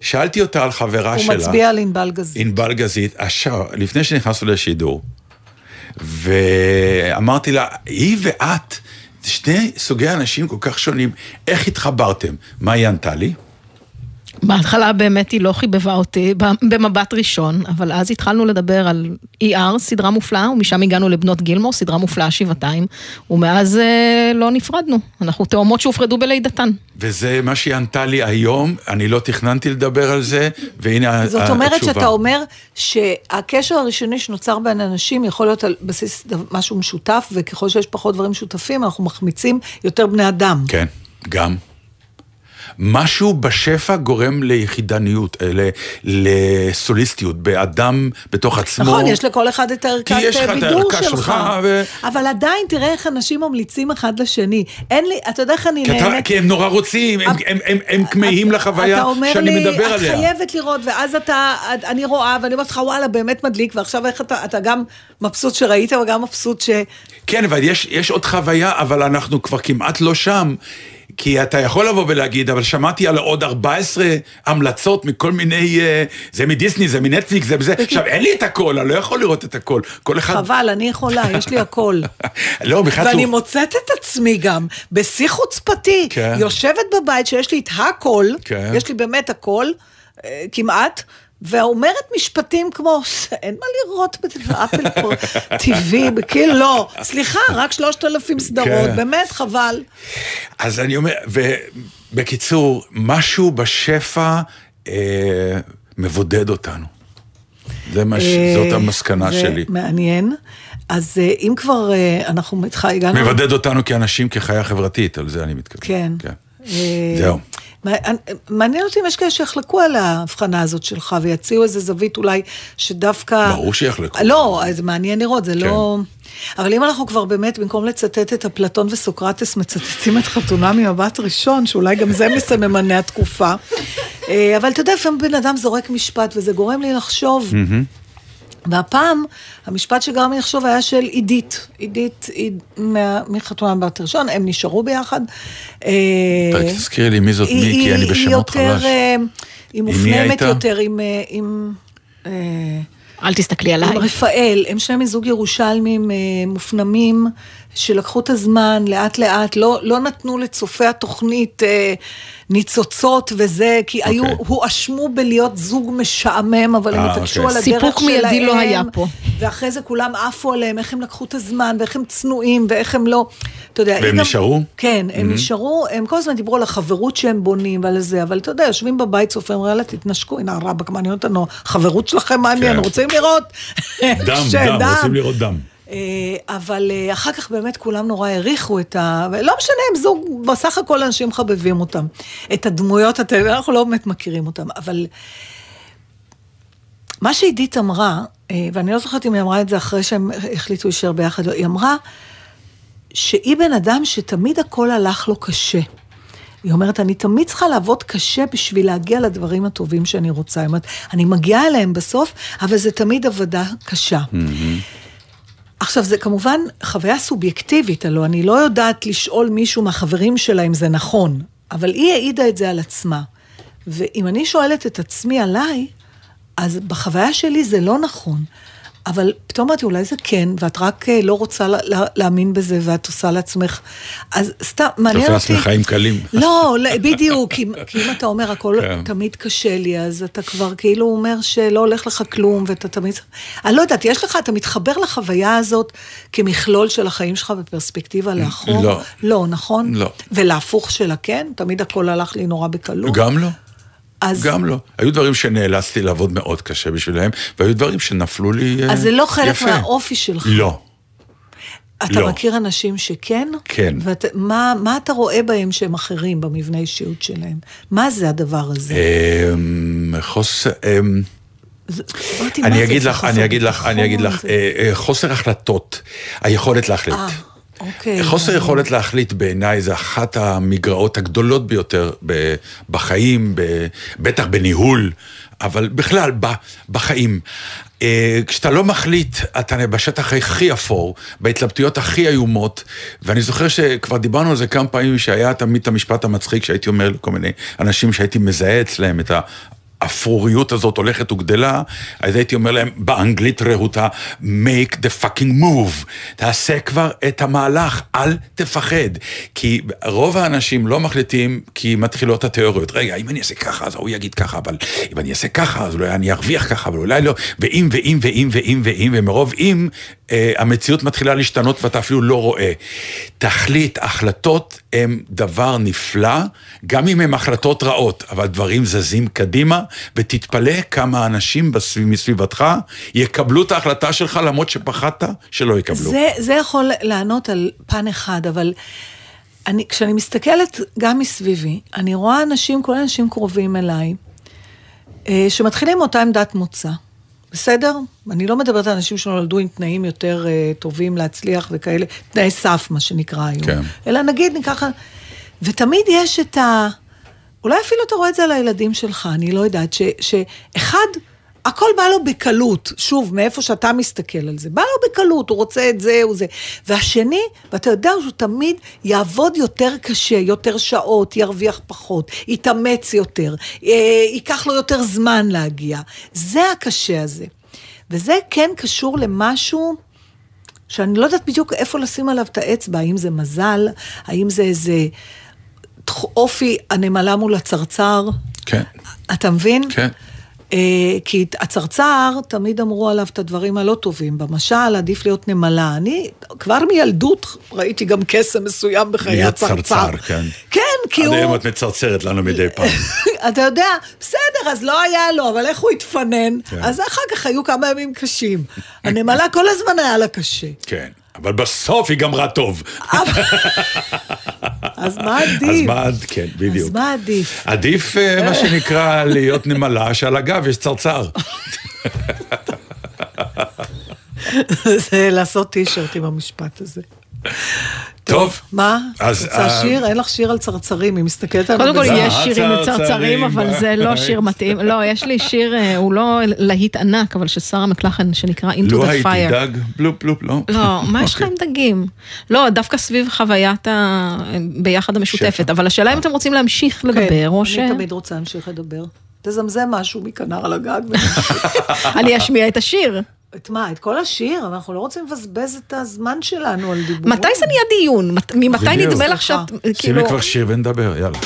שאלתי אותה על חברה הוא שלה. מצביע על ענבל גזית. ענבל גזית, השער, לפני שנכנסנו לשידור, ואמרתי לה, היא ואת, שני סוגי אנשים כל כך שונים, איך התחברתם? מה היא ענתה לי? בהתחלה באמת היא לא חיבבה אותי במבט ראשון, אבל אז התחלנו לדבר על ER, סדרה מופלאה, ומשם הגענו לבנות גילמור, סדרה מופלאה שבעתיים, ומאז אה, לא נפרדנו. אנחנו תאומות שהופרדו בלידתן. וזה מה שהיא ענתה לי היום, אני לא תכננתי לדבר על זה, והנה זאת התשובה. אומרת שאתה אומר שהקשר הראשוני שנוצר בין אנשים יכול להיות על בסיס משהו משותף, וככל שיש פחות דברים משותפים, אנחנו מחמיצים יותר בני אדם. כן, גם. משהו בשפע גורם ליחידניות, אה, לסוליסטיות, באדם בתוך עצמו. נכון, יש לכל אחד את הערכת את בידור שלך. שלך, ו- אבל עדיין תראה איך אנשים ממליצים אחד לשני. אין לי, אתה יודע איך אני אתה, נהנית... כי הם נורא רוצים, הם, הם, הם, הם כמהים אתה- לחוויה אתה אומר שאני לי, מדבר את עליה. חייבת לראות, ואז אתה, את- אני רואה, ואני אומרת לך, וואלה, באמת מדליק, ועכשיו איך אתה, אתה גם מבסוט שראית, וגם מבסוט ש... כן, אבל יש, יש עוד חוויה, אבל אנחנו כבר כמעט לא שם. כי אתה יכול לבוא ולהגיד, אבל שמעתי על עוד 14 המלצות מכל מיני, אה, זה מדיסני, זה מנטפליקס, זה בזה. עכשיו, אין לי את הכל, אני לא יכול לראות את הכל. כל אחד... חבל, אני יכולה, יש לי הכל. לא, בכלל... ואני הוא- מוצאת את עצמי גם, בשיא חוצפתי, כן. יושבת בבית שיש לי את הכל, כן. יש לי באמת הכל, אה, כמעט, ואומרת משפטים כמו, אין מה לראות באפל טבעי, כאילו לא, סליחה, רק שלושת אלפים סדרות, כן. באמת חבל. אז אני אומר, ובקיצור, משהו בשפע אה, מבודד אותנו. זה מה, ש- זאת אה, המסקנה זה שלי. מעניין. אז אה, אם כבר אה, אנחנו התח- הגענו... מבודד אותנו כאנשים, כחיה חברתית, על זה אני מתכוון. כן. כן. זהו. מעניין- אותי אם יש כאלה שיחלקו על ההבחנה הזאת שלך ויציעו איזה זווית אולי שדווקא... ברור שיחלקו. לא, אז מעניין לראות, זה כן. לא... אבל אם אנחנו כבר באמת, במקום לצטט את אפלטון וסוקרטס, מצטטים את חתונה ממבט ראשון, שאולי גם זה מסממני התקופה. אה, אבל אתה יודע, לפעמים בן אדם זורק משפט וזה גורם לי לחשוב. והפעם, המשפט שגרם לי לחשוב היה של עידית. עידית, עיד, מחתונה ממבט ראשון, הם נשארו ביחד. אה, תזכירי לי מי זאת מי, כי אני בשמות חלש. אה, היא מופנמת? יותר עם... אה, אל תסתכלי עליי. עם רפאל, הם שניהם מזוג ירושלמים מופנמים, שלקחו את הזמן לאט לאט, לא, לא נתנו לצופי התוכנית אה, ניצוצות וזה, כי היו, אוקיי. הואשמו בלהיות זוג משעמם, אבל הם אה, התעקשו אוקיי. על הדרך שלהם. סיפוק מיידי לא היה פה. ואחרי זה כולם עפו עליהם, איך הם לקחו את הזמן, ואיך הם צנועים, ואיך הם לא, אתה יודע. והם גם- נשארו? כן, הם נשארו, הם כל הזמן דיברו על החברות שהם בונים ועל זה, אבל אתה יודע, יושבים בבית, צופים, יאללה, תתנשקו, הנה רבאק, מעניין אותנו, החברות שלכם מעניין, כן. רוצים לראות? דם. דם, רוצים לראות דם. אה, אבל אה, אחר כך באמת כולם נורא העריכו את ה... ולא משנה, הם זוג, בסך הכל אנשים חבבים אותם. את הדמויות, אנחנו לא באמת מכירים אותם, אבל... מה שעידית אמרה, אה, ואני לא זוכרת אם היא אמרה את זה אחרי שהם החליטו להישאר ביחד, היא אמרה שהיא בן אדם שתמיד הכל הלך לו קשה. היא אומרת, אני תמיד צריכה לעבוד קשה בשביל להגיע לדברים הטובים שאני רוצה. היא אומרת, אני מגיעה אליהם בסוף, אבל זה תמיד עבודה קשה. עכשיו, זה כמובן חוויה סובייקטיבית, הלוא אני לא יודעת לשאול מישהו מהחברים שלה אם זה נכון, אבל היא העידה את זה על עצמה. ואם אני שואלת את עצמי עליי, אז בחוויה שלי זה לא נכון. אבל פתאום אמרתי, אולי זה כן, ואת רק אה, לא רוצה לה, לה, להאמין בזה, ואת עושה לעצמך. אז סתם, מעניין עושה אותי... לעצמך חיים קלים. לא, לא, בדיוק, כי, כי אם אתה אומר, הכל כן. תמיד קשה לי, אז אתה כבר כאילו אומר שלא הולך לך כלום, ואתה תמיד... אני לא יודעת, יש לך, אתה מתחבר לחוויה הזאת כמכלול של החיים שלך בפרספקטיבה לאחור? לא. לא, נכון? לא. ולהפוך שלה, כן? תמיד הכל הלך לי נורא בקלות. גם לא. אז, גם לא. היו דברים שנאלצתי לעבוד מאוד קשה בשבילם, והיו דברים שנפלו לי אה, אז זה לא חלק יפה. מהאופי שלך. לא. אתה לא. מכיר אנשים שכן? כן. ומה מה אתה רואה בהם שהם אחרים במבנה אישיות שלהם? מה זה הדבר הזה? אמ, חוסר... אמ, מה אני אגיד לך, חוסר אני אגיד לך, אני אגיד לך, אה, אה, חוסר החלטות, היכולת להחליט. אוקיי. חוסר יכולת להחליט בעיניי זה אחת המגרעות הגדולות ביותר בחיים, בטח בניהול, אבל בכלל, בחיים. אה, כשאתה לא מחליט, אתה בשטח הכי אפור, בהתלבטויות הכי איומות, ואני זוכר שכבר דיברנו על זה כמה פעמים, שהיה תמיד את המשפט המצחיק שהייתי אומר לכל מיני אנשים שהייתי מזהה אצלם את. האפרוריות הזאת הולכת וגדלה, אז הייתי אומר להם באנגלית רהוטה, make the fucking move, תעשה כבר את המהלך, אל תפחד. כי רוב האנשים לא מחליטים כי מתחילות התיאוריות. רגע, אם אני אעשה ככה, אז ההוא יגיד ככה, אבל אם אני אעשה ככה, אז אולי אני ארוויח ככה, אבל אולי לא, ואם, ואם, ואם, ואם, ואם, ומרוב אם, המציאות מתחילה להשתנות ואתה אפילו לא רואה. תחליט, החלטות הם דבר נפלא, גם אם הן החלטות רעות, אבל דברים זזים קדימה, ותתפלא כמה אנשים בסביב, מסביבתך יקבלו את ההחלטה שלך למרות שפחדת שלא יקבלו. זה, זה יכול לענות על פן אחד, אבל אני, כשאני מסתכלת גם מסביבי, אני רואה אנשים, כל האנשים קרובים אליי, אה, שמתחילים מאותה עמדת מוצא. בסדר? אני לא מדברת על אנשים שנולדו עם תנאים יותר uh, טובים להצליח וכאלה, תנאי סף, מה שנקרא היום. כן. אלא נגיד, ניקח... ותמיד יש את ה... אולי אפילו אתה רואה את זה על הילדים שלך, אני לא יודעת, ש, שאחד, הכל בא לו בקלות, שוב, מאיפה שאתה מסתכל על זה. בא לו בקלות, הוא רוצה את זה, הוא זה. והשני, ואתה יודע שהוא תמיד יעבוד יותר קשה, יותר שעות, ירוויח פחות, יתאמץ יותר, אה, ייקח לו יותר זמן להגיע. זה הקשה הזה. וזה כן קשור למשהו... שאני לא יודעת בדיוק איפה לשים עליו את האצבע, האם זה מזל, האם זה איזה אופי הנמלה מול הצרצר. כן, אתה מבין? כן. אה, כי הצרצר, תמיד אמרו עליו את הדברים הלא טובים. במשל, עדיף להיות נמלה. אני כבר מילדות ראיתי גם קסם מסוים בחיי הצרצר. צרצר, כן. כן, כי עד הוא... היום את מצרצרת לנו מדי פעם. אתה יודע, בסדר, אז לא היה לו, אבל איך הוא התפנן? כן. אז אחר כך היו כמה ימים קשים. הנמלה כל הזמן היה לה קשה. כן, אבל בסוף היא גמרה טוב. אז מה עדיף? אז מה, עד- כן, בדיוק. אז מה עדיף? עדיף, אה, מה שנקרא, להיות נמלה, שעל הגב יש צרצר. זה לעשות טישרט עם המשפט הזה. טוב. מה? אז, רוצה אה, שיר? אין לך שיר על צרצרים, היא מסתכלת עלינו. קודם כל. יש אה, שירים צרצרים, לצרצרים, אבל זה לא. שיר מתאים. לא, יש לי שיר, אה, הוא לא להיט ענק, אבל של שרה מקלחן, שנקרא Into לו the הייתי Fire. דג, בלופ בלופ, לא? לא, מה יש לך עם אוקיי. דגים? לא, דווקא סביב חוויית ה... ביחד המשותפת. אבל השאלה אם אתם רוצים להמשיך כן, לדבר, או ש... אני תמיד רוצה להמשיך לדבר. תזמזם משהו מכנר על הגג. אני אשמיע את השיר. את מה? את כל השיר? אבל אנחנו לא רוצים לבזבז את הזמן שלנו על דיבורים. מתי זה נהיה דיון? מת- ממתי. נדמה לך שאת... כאילו... שימי כבר שיר ונדבר, יאללה.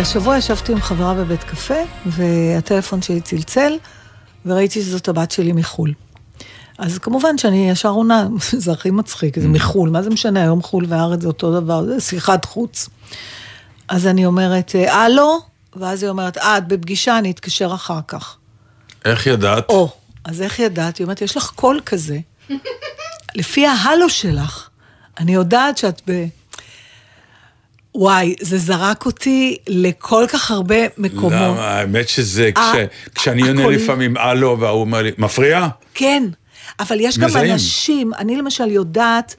השבוע ישבתי עם חברה בבית קפה, והטלפון שלי צלצל, וראיתי שזאת הבת שלי מחו"ל. אז כמובן שאני ישר עונה, זה הכי מצחיק, זה מחו"ל, מה זה משנה, היום חו"ל והארץ זה אותו דבר, זה שיחת חוץ. אז אני אומרת, הלו? ואז היא אומרת, אה, את בפגישה, אני אתקשר אחר כך. איך ידעת? או, אז איך ידעת? היא אומרת, יש לך קול כזה. לפי ההלו שלך, אני יודעת שאת ב... וואי, זה זרק אותי לכל כך הרבה מקומות. למה? האמת שזה, ה- כש- כשאני עונה הקול- לפעמים הלו, והוא אומר לי, מפריע? כן, אבל יש גם מזהים. אנשים, אני למשל יודעת,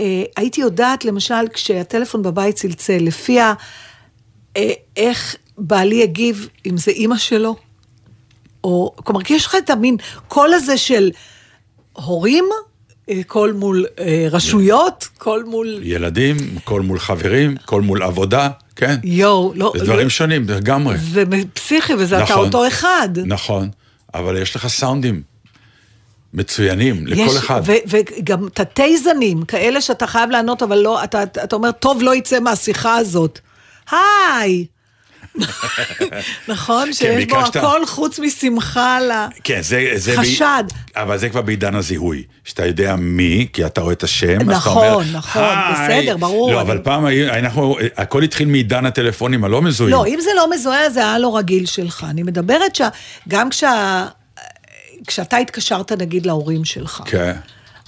אה, הייתי יודעת למשל כשהטלפון בבית צלצל, לפי ה... אה, איך בעלי הגיב, אם זה אימא שלו, או... כלומר, כי יש לך את המין קול הזה של הורים, קול מול אה, רשויות, קול מול... ילדים, קול מול חברים, קול מול עבודה, כן? יואו, לא... זה דברים לא- שונים, לגמרי. זה פסיכי, וזה אתה נכון. אותו אחד. נכון, אבל יש לך סאונדים מצוינים לכל יש, אחד. ו- וגם תתי זנים, כאלה שאתה חייב לענות, אבל לא, אתה, אתה אומר, טוב, לא יצא מהשיחה הזאת. היי! נכון? שיש בו. הכל חוץ משמחה ל... כן, זה... זה חשד. ב... אבל זה כבר בעידן הזיהוי, שאתה יודע מי, כי אתה רואה את השם, אז אתה נכון, אומר, נכון, "היי". בסדר, ברור, לא, אבל פעם אנחנו, הכל התחיל מעידן הטלפונים הלא מזוהים. לא, אם זה לא מזוהה, זה היה לא רגיל שלך. אני מדברת שגם. כשאתה התקשרת, נגיד, להורים שלך. כן.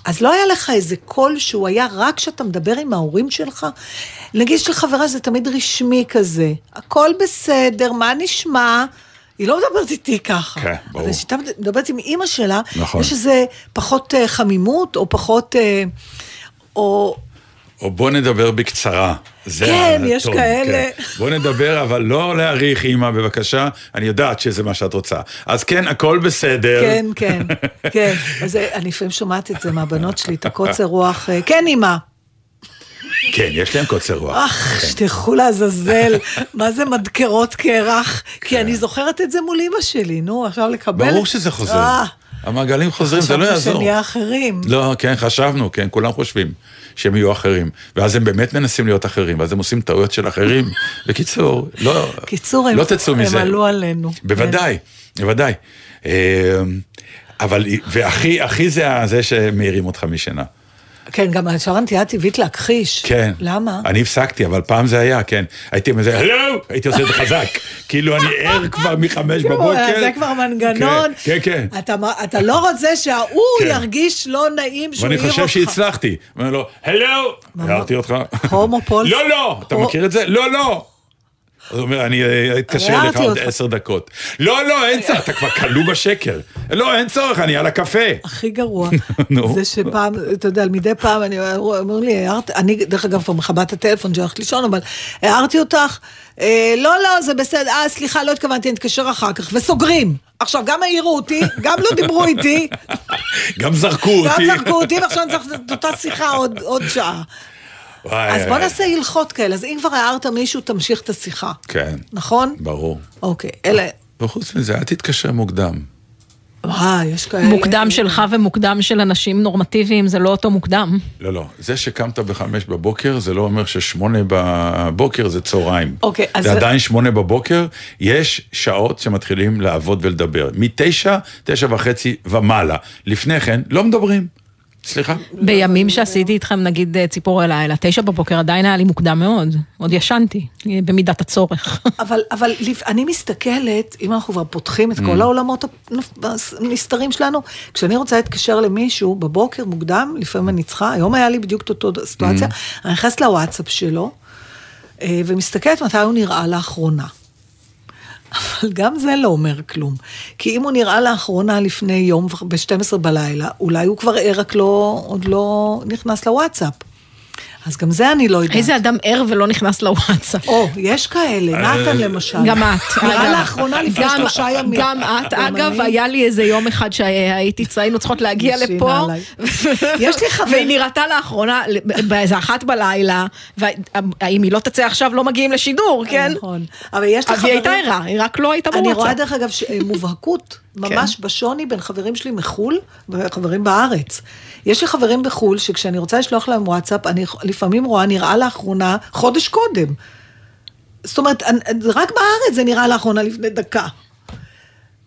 אז לא היה לך איזה קול שהוא היה רק כשאתה מדבר עם ההורים שלך? נגיד של חברה זה תמיד רשמי כזה, הכל בסדר, מה נשמע? היא לא מדברת איתי ככה. כן, ברור. אבל כשאתה מדברת עם אימא שלה, נכון. יש איזה פחות אה, חמימות, או פחות... אה, או... או בוא נדבר בקצרה. זה כן, יש כאלה. כן. בוא נדבר, אבל לא להעריך, אימא, בבקשה. אני יודעת שזה מה שאת רוצה. אז כן, הכל בסדר. כן, כן, כן. אז אני לפעמים שומעת את זה מהבנות שלי, את הקוצר רוח. אה, כן, אימא. כן, יש להם קוצר רוח. אך, שתלכו לעזאזל, מה זה מדקרות קרח? כי אני זוכרת את זה מול אימא שלי, נו, עכשיו לקבל... כן. ברור שזה חוזר. אה, המעגלים חוזרים, זה לא חשבתי יעזור. שנהיה אחרים. לא, כן, חשבנו, כן, כולם חושבים שהם יהיו אחרים. ואז הם באמת מנסים להיות אחרים, ואז הם עושים טעויות של אחרים. בקיצור, לא, קיצור, הם, לא תצאו הם מזה. עלו עלינו. בוודאי, בוודאי. אה, אבל, והכי, הכי זה זה שמעירים אותך משינה. כן, גם ישר הנטייה הטבעית להכחיש. כן. למה? אני הפסקתי, אבל פעם זה היה, כן. הייתי אומר, הלו! הייתי עושה את זה חזק. כאילו אני ער כבר מחמש כאילו, בבוקר. זה כבר מנגנון. כן, כן. כן. אתה, לא רוצה שההוא כן. ירגיש לא נעים שהוא ואני העיר אותך. חושב שהצלחתי. אומר לו, הלו! הערתי אותך. הומו פולס. לא, לא! אתה מכיר את זה? לא, לא! אז הוא אומר, אני אה, אתקשר הערתי לך עוד. עשר דקות. לא, לא, אין צורך, אתה כבר כלוא בשקר. לא, אין צורך, אני על הקפה. הכי גרוע. זה שפעם, אתה יודע, מדי פעם, אני אומר לי, הערת, אני דרך אגב כבר מכבה את הטלפון שהלכת לישון, אבל הערתי אותך, אה, לא, לא, זה בסדר, אה, סליחה, לא התכוונתי, נתקשר אחר כך, וסוגרים. עכשיו, גם העירו אותי, גם לא דיברו איתי, גם זרקו גם אותי. זרקו אותי, ועכשיו אני צריך את אותה שיחה עוד, עוד שעה. וואי, אז בוא וואי. נעשה הלכות כאלה, אז אם כבר הערת מישהו, תמשיך את השיחה. כן, נכון? ברור. אוקיי, אלה, וחוץ מזה, אל תתקשר מוקדם. וואי, יש כאלה... מוקדם שלך ומוקדם של אנשים נורמטיביים זה לא אותו מוקדם. לא, לא. זה שקמת בחמש בבוקר, זה לא אומר ששמונה בבוקר זה צהריים. אוקיי, אז זה זה- עדיין שמונה בבוקר, יש שעות שמתחילים לעבוד ולדבר. מתשע, תשע וחצי ומעלה. לפני כן, לא מדברים. סליחה? בימים שעשיתי איתכם נגיד אה, ציפורי לילה, תשע בבוקר עדיין היה לי מוקדם מאוד, עוד ישנתי, אה, במידת הצורך. אבל, אבל לפ- אני מסתכלת, אם אנחנו כבר פותחים את כל העולמות הנסתרים שלנו, כשאני רוצה להתקשר למישהו בבוקר מוקדם, לפעמים אני צריכה, היום היה לי בדיוק את אותו סיטואציה, אני נכנסת לוואטסאפ שלו, אה, ומסתכלת מתי הוא נראה לאחרונה. אבל גם זה לא אומר כלום. כי אם הוא נראה לאחרונה לפני יום ב-12 בלילה, אולי הוא כבר ער, רק לא, עוד לא נכנס לוואטסאפ. אז גם זה אני לא יודעת. איזה אדם ער ולא נכנס לוואטסאפ. או, יש כאלה, נתן למשל. גם את. נראה. לאחרונה לפני גם- שלושה ימים. גם את. אגב. היה לי איזה יום אחד שהייתי, היינו צריכות להגיע לפה. יש לי חבר- והיא נראתה לאחרונה, באיזה אחת בלילה, ואם היא לא תצא עכשיו לא מגיעים לשידור, כן? נכון. אבל יש לי אז היא הייתה חברים... ערה, היא רק לא הייתה אני רואה בוואטסאפ. דרך אגב ש- מובהקות, ממש בשוני בין חברים שלי מחו"ל וחברים בארץ. יש לי חברים בחו"ל שכשאני רוצה לשלוח להם וואטסאפ, אני לפעמים רואה נראה לאחרונה חודש קודם. זאת אומרת, רק בארץ זה נראה לאחרונה לפני דקה.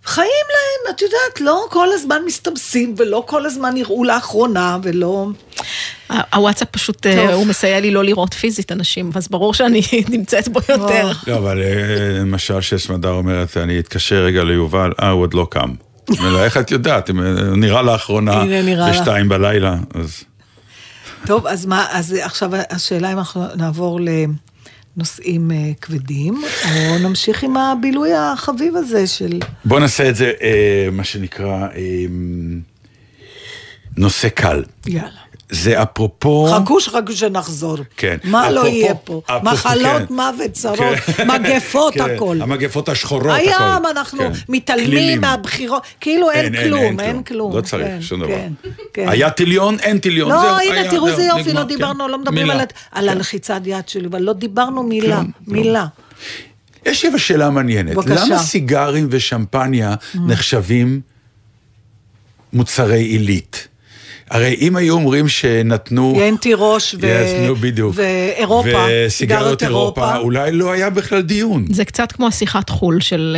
חיים להם, את יודעת, לא כל הזמן מסתמסים, ולא כל הזמן יראו לאחרונה, ולא... הוואטסאפ פשוט, אה. הוא מסייע לי לא לראות פיזית אנשים, אז ברור שאני נמצאת בו יותר. לא, אבל אה, למשל שסמדר אומרת, אני אתקשר רגע ליובל, אה, הוא עוד לא קם. איך את יודעת? אם, אה, נראה לאחרונה. בשתיים בלילה, אז... טוב, אז מה, אז עכשיו השאלה אם אנחנו נעבור לנושאים אה, כבדים, או נמשיך עם הבילוי החביב הזה של... בוא נעשה את זה, אה, מה שנקרא, אה, נושא קל. יאללה. זה אפרופו... חכו שחכו שנחזור. כן. מה לא אפרופו- יהיה פה? אפרופו- מחלות, כן. מוות, צרות, כן. מגפות, כן, הכל. המגפות השחורות, הכל. היום אנחנו כן. מתעלמים כלילים. מהבחירות, כאילו אין כלום, אין כלום. לא צריך כן, שום דבר. כן, כן. היה טיליון, אין טיליון, זהו, לא, היה, הנה, תראו זהו, איזה יופי, נגמר, לא דיברנו, כן. לא מדברים מילה. על על הלחיצת יד שלי, אבל לא דיברנו מילה, כלום, כלום. מילה. יש לי שאלה מעניינת. בבקשה. למה סיגרים ושמפניה נחשבים מוצרי עילית? הרי אם היו אומרים שנתנו... אין תירוש ו- Yes, נו, בדיוק. ואירופה, וסיגריות סיגריות אירופה, אירופה. אולי לא היה בכלל דיון. זה קצת כמו השיחת חו"ל של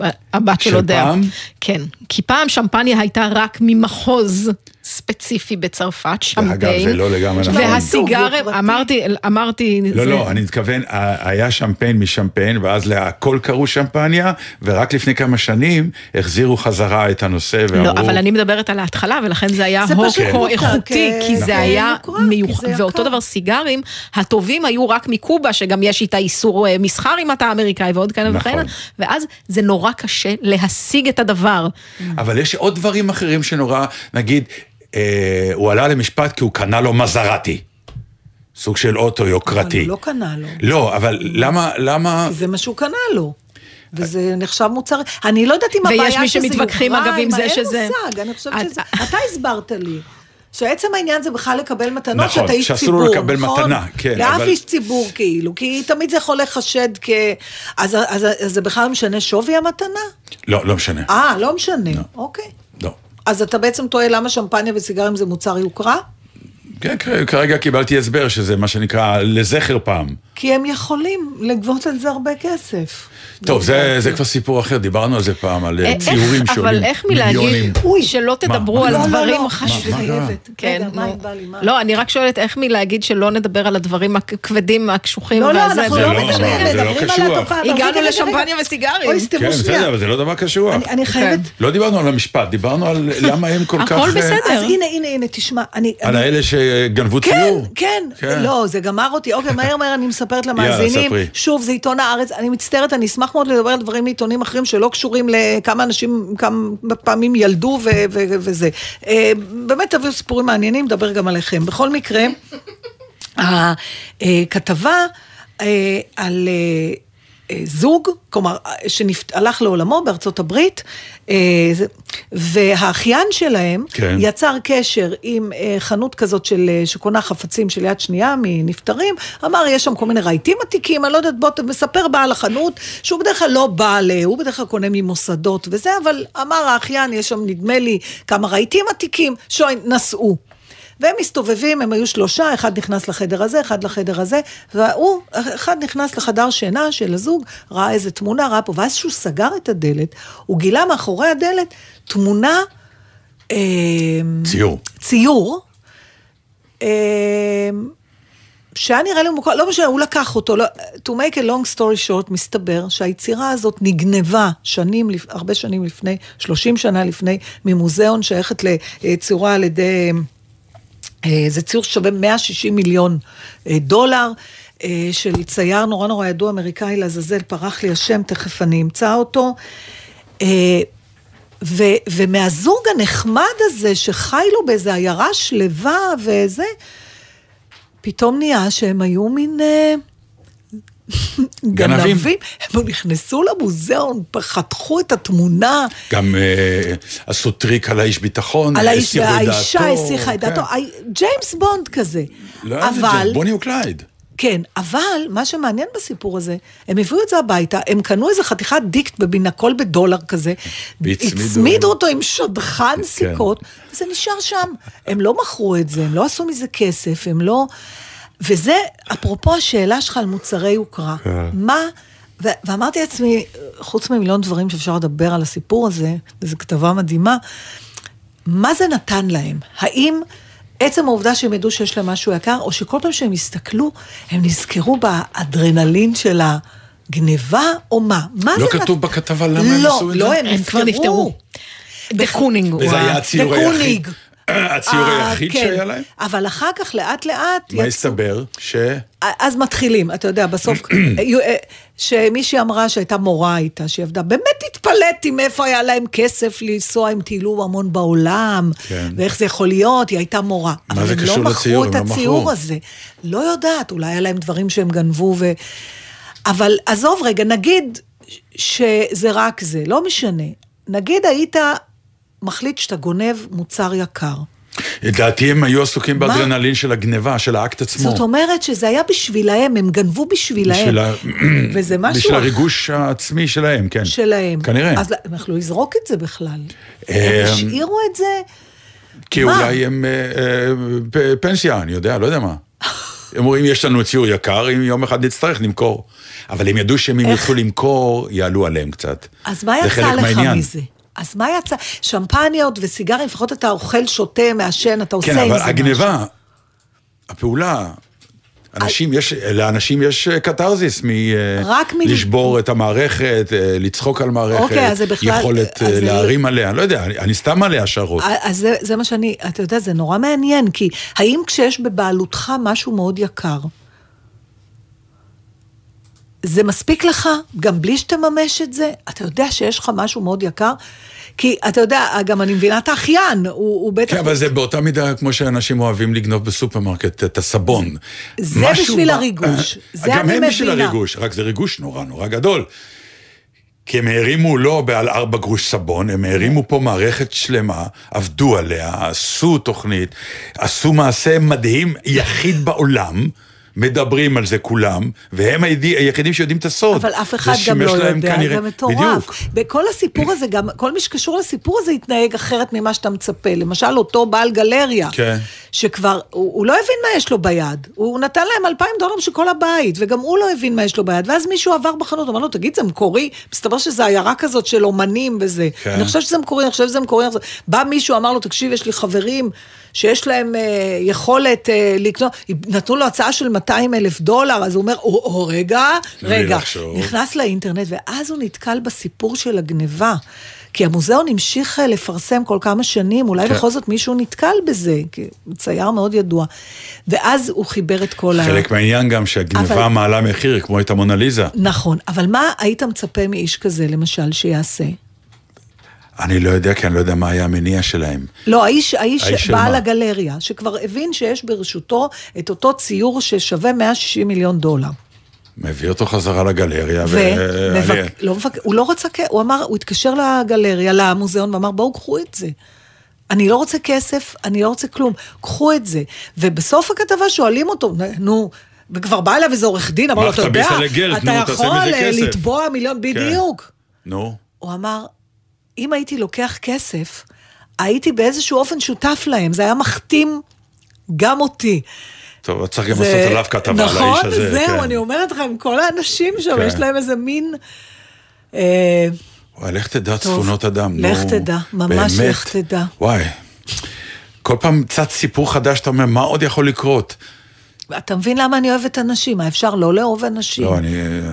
אה, הבת של של אודיה. פעם? כן, כי פעם שמפניה הייתה רק ממחוז ספציפי בצרפת, שמפיין. אגב, זה לא לגמרי נכון. והסיגר, יוקרתי. אמרתי, אמרתי, לא, זה- לא, אני מתכוון, היה שמפיין משמפיין, ואז להכל קראו שמפניה, ורק לפני כמה שנים החזירו חזרה את הנושא ואמרו... לא, אבל אני מדברת על ההתחלה, ולכן זה היה הוקו איכותי, כ- כי נכון. זה היה יוקרה, כי מיוחד. ואותו דבר סיגרים, הטובים היו רק מקובה, שגם יש איתה איסור אה, מסחר אם אתה אמריקאי ועוד כהנה נכון. וכהנה, ואז זה נורא קשה להשיג את הדבר. אבל יש עוד דברים אחרים שנורא, נגיד, אה, הוא עלה למשפט כי הוא קנה לו מזרטי. סוג של אוטו אבל יוקרתי. הוא לא קנה לו. לא, אבל למה, למה... זה מה שהוא קנה לו. וזה נחשב מוצר, אני לא יודעת אם ויש הבעיה מי שזה שמתווכחים, יוקרה, אגב, עם זה שזה- אין מושג, אני חושבת את- שזה... אתה הסברת לי. שעצם העניין זה בכלל לקבל מתנות, נכון, שאתה איש שאסור ציבור, לו לקבל נכון? מתנה, כן, לאף אבל- איש ציבור כאילו, כי תמיד זה יכול לחשד כ... אז, אז, אז זה בכלל משנה שווי המתנה? לא, לא משנה. אה, לא משנה, אוקיי. אז אתה בעצם טועה למה שמפניה וסיגרים זה מוצר יוקרה? כן, כרגע קיבלתי הסבר שזה מה שנקרא לזכר פעם. כי הם יכולים לגבות על זה הרבה כסף. טוב, זה, זה כבר סיפור אחר, דיברנו על זה פעם, על אה, איך- ציורים שעולים אבל איך מלהגיד מיליונים. שלא תדברו על לא, לא, דברים לא, חשובים? כן? לא, אני רק שואלת איך מלהגיד שלא נדבר על הדברים הכבדים, הקשוחים לא, לא, והזה, אנחנו זה לא לא- מדברים, לא על קשוח. התופעה. הגענו לשמפניה. וסיגרים. אוי, סתימו כן, שנייה. בסדר, אבל זה לא דבר קשוח. אני- אני חייבת... לא דיברנו על המשפט, דיברנו על למה הם כל כך... הכל אה, בסדר. אז הנה, הנה, הנה, תשמע, אני... על האלה שגנבו כן, ציור. כן, כן. לא, זה גמר אותי. אוקיי, מהר מהר אני מספרת למאזינים. ספרי. שוב, זה עיתון הארץ. אני מצטערת, אני אשמח מאוד לדבר על דברים מעיתונים אחרים שלא קשורים לכמה אנשים, כמה פעמים ילדו ו- ו- וזה. אה, באמת תביאו סיפורים מעניינים, נדבר גם עליכם. בכל מקרה, הכתבה אה, על... אה, אה, זוג, כלומר, שהלך לעולמו בארצות הברית, אה, והאחיין שלהם כן. יצר קשר עם אה, חנות כזאת של, אה, שקונה חפצים של יד שנייה מנפטרים, אמר, יש שם כל מיני רהיטים עתיקים, אני לא יודעת, בוא, ת- מספר בעל החנות, שהוא בדרך כלל לא בעל, אה, הוא בדרך כלל קונה ממוסדות וזה, אבל אמר האחיין, יש שם נדמה לי כמה רהיטים עתיקים, שוין, נסעו. והם מסתובבים, הם היו שלושה, אחד נכנס לחדר הזה, אחד לחדר הזה, והוא, אחד נכנס לחדר שינה של הזוג, ראה איזה תמונה, ראה פה, ואז שהוא סגר את הדלת, הוא גילה מאחורי הדלת תמונה, אה, ציור. ציור, אה, שהיה נראה לי מוכר, לא משנה, הוא לקח אותו, לא, to make a long story short, מסתבר שהיצירה הזאת נגנבה שנים, הרבה שנים לפני, 30 שנה לפני, ממוזיאון שייכת לציורה על ידי, אה, זה ציור ששווה 160 מיליון אה, דולר. אה, של צייר נורא נורא ידוע, אמריקאי לעזאזל, פרח לי השם, תכף אני אמצא אותו. אה, ו, ומהזוג הנחמד הזה, שחי לו באיזה עיירה שלווה וזה, פתאום נהיה שהם היו מין אה, גנבים. גנבים. הם נכנסו למוזיאון, חתכו את התמונה, גם אה, עשו טריק על האיש ביטחון, על האיש, דעתו, הסיחה את כן. דעתו, הי- ג'יימס בונד כזה. לא אבל, ג'יימס, בוני וקלייד. כן, אבל מה שמעניין בסיפור הזה, הם הביאו את זה הביתה, הם קנו איזה חתיכת דיקט בבינקול בדולר כזה. הצמידו אותו עם שדכן כן. סיכות, וזה נשאר שם. הם לא מכרו את זה, הם לא עשו מזה כסף, הם לא... וזה, אפרופו השאלה שלך על מוצרי יוקרה. מה, ו- ואמרתי לעצמי, חוץ ממיליון דברים שאפשר לדבר על הסיפור הזה, וזו כתבה מדהימה, מה זה נתן להם? האם עצם העובדה שהם ידעו שיש להם משהו יקר, או שכל פעם שהם הסתכלו, הם נזכרו באדרנלין של הגניבה, או מה? מה לא זה כתוב נת- בכתבה למה הם לא, עשו את לא, זה? הם הם כבר נפטרו. דה קונינג הוא וזה ה- היה הציור דה היחיד. הציור אה, היחיד כן. שהיה להם? אבל אחר כך, לאט לאט, מה הסתבר? ש... אז מתחילים, אתה יודע, בסוף, אה, שמישהי אמרה שהייתה מורה איתה, שהיא עבדה, באמת התפלאתי מאיפה היה להם כסף לנסוע, הם טיילו המון בעולם, כן. ואיך זה יכול להיות, היא הייתה מורה. מה זה אבל קשור לא לציור? מכרו הם את לא הציור מכרו. הזה. לא יודעת, אולי היה להם דברים שהם גנבו ו... אבל עזוב רגע, נגיד שזה רק זה, לא משנה. נגיד היית מחליט שאתה גונב מוצר יקר. לדעתי הם היו עסוקים? באדרנלין של הגניבה, של האקט עצמו. זאת אומרת שזה היה בשבילהם, הם גנבו בשבילהם. בשביל ה- וזה משהו בשביל הריגוש העצמי שלהם, כן. שלהם. כנראה. אז הם יכלו לזרוק את זה בכלל. אה, הם השאירו את זה. כי מה? אולי הם אה, אה, פנסיה, אני יודע, לא יודע מה. הם אומרים, יש לנו ציור יקר, אם יום אחד נצטרך, נמכור. אבל הם ידעו שאם הם? יתחילו למכור, יעלו עליהם קצת. אז מה יצא לך. מזה? אז מה יצא? שמפניות וסיגרים, לפחות אתה אוכל, שותה, מעשן, אתה עושה כן, עם אבל זה הגניבה, הפעולה, אנשים, יש, לאנשים יש אה, קתרזיס מ- מלשבור את המערכת, אה, לצחוק על מערכת, אוקיי, אז זה בכלל- יכולת אז אה, זה- להרים עליה, לא יודע, אני, אני סתם מעלה השערות. אה, אז זה, זה מה שאני, אתה יודע, זה נורא מעניין, כי האם כשיש בבעלותך משהו מאוד יקר, זה מספיק לך, גם בלי שתממש את זה? אתה יודע שיש לך משהו מאוד יקר? כי אתה יודע, גם אני מבינה את האחיין, הוא, הוא בטח... כן, אבל זה באותה מידה כמו שאנשים אוהבים לגנוב בסופרמרקט את הסבון. זה בשביל ב- הריגוש, זה גם אני הם בשביל מבינה. הריגוש, רק זה ריגוש נורא נורא גדול. כי הם הרימו לא בעל ארבע גרוש סבון, הם הרימו פה מערכת שלמה, עבדו עליה, עשו תוכנית, עשו מעשה מדהים, יחיד בעולם. מדברים על זה כולם, והם היחידים שיודעים את הסוד. אבל אף אחד גם לא יודע, כנראה- זה מטורף. בדיוק. בכל הסיפור הזה, גם כל מי שקשור לסיפור הזה יתנהג אחרת ממה שאתה מצפה. למשל, אותו בעל גלריה, כן. שכבר, הוא, הוא לא הבין מה יש לו ביד. הוא נתן להם 2,000 דולר בשביל כל הבית, וגם הוא לא הבין מה יש לו ביד. ואז מישהו עבר בחנות, אמר לו, תגיד, זה מקורי? מסתבר שזה עיירה כזאת של אומנים וזה. כן. אני חושבת שזה מקורי, אני חושבת שזה מקורי. בא מישהו, אמר לו, תקשיב, יש לי חברים שיש להם אה, יכולת אה, לקנות, נתנו לו הצעה של 200 אלף דולר, אז הוא אומר, או, או רגע, רגע. לחשוב. נכנס לאינטרנט, ואז הוא נתקל בסיפור של הגניבה. כי המוזיאון המשיך אה, לפרסם כל כמה שנים, אולי כן. בכל זאת מישהו נתקל בזה, כי צייר מאוד ידוע. ואז הוא חיבר את כל ה... חלק מהעניין גם שהגניבה אבל- מעלה מחיר, כמו את המונליזה. נכון, אבל מה היית מצפה מאיש כזה, למשל, שיעשה? אני לא יודע, כי אני לא יודע מה היה המניע שלהם. לא, האיש, האיש, האיש בעל מה? הגלריה, שכבר הבין שיש ברשותו את אותו ציור ששווה 160 מיליון דולר. מביא אותו חזרה לגלריה, ומבק... ואני- לא מבק... הוא לא רצה, הוא אמר, הוא התקשר לגלריה, למוזיאון, ואמר, בואו קחו את זה. אני לא רוצה כסף, אני לא רוצה כלום, קחו את זה. ובסוף הכתבה שואלים אותו, נו, וכבר בא אליו איזה עורך דין, אמר לו, אתה יודע, לגלט, אתה נו, יכול אה, כסף." לתבוע מיליון, בדיוק. נו, הוא אמר, אם הייתי לוקח כסף, הייתי באיזשהו אופן שותף להם, זה היה מחתים גם אותי. טוב, צריך גם זה- לעשות עליו כתבה על האיש הזה. נכון, זהו, כן. אני אומרת לכם, כל האנשים שם, כן. יש להם איזה מין... אה, וואי, לך תדע טוב, צפונות אדם. לך נו, תדע, ממש באמת. לך תדע. וואי, כל פעם צץ סיפור חדש, אתה אומר, מה עוד יכול לקרות? אתה מבין למה אני אוהבת אנשים? אפשר לא לאהוב אנשים? לא, אני...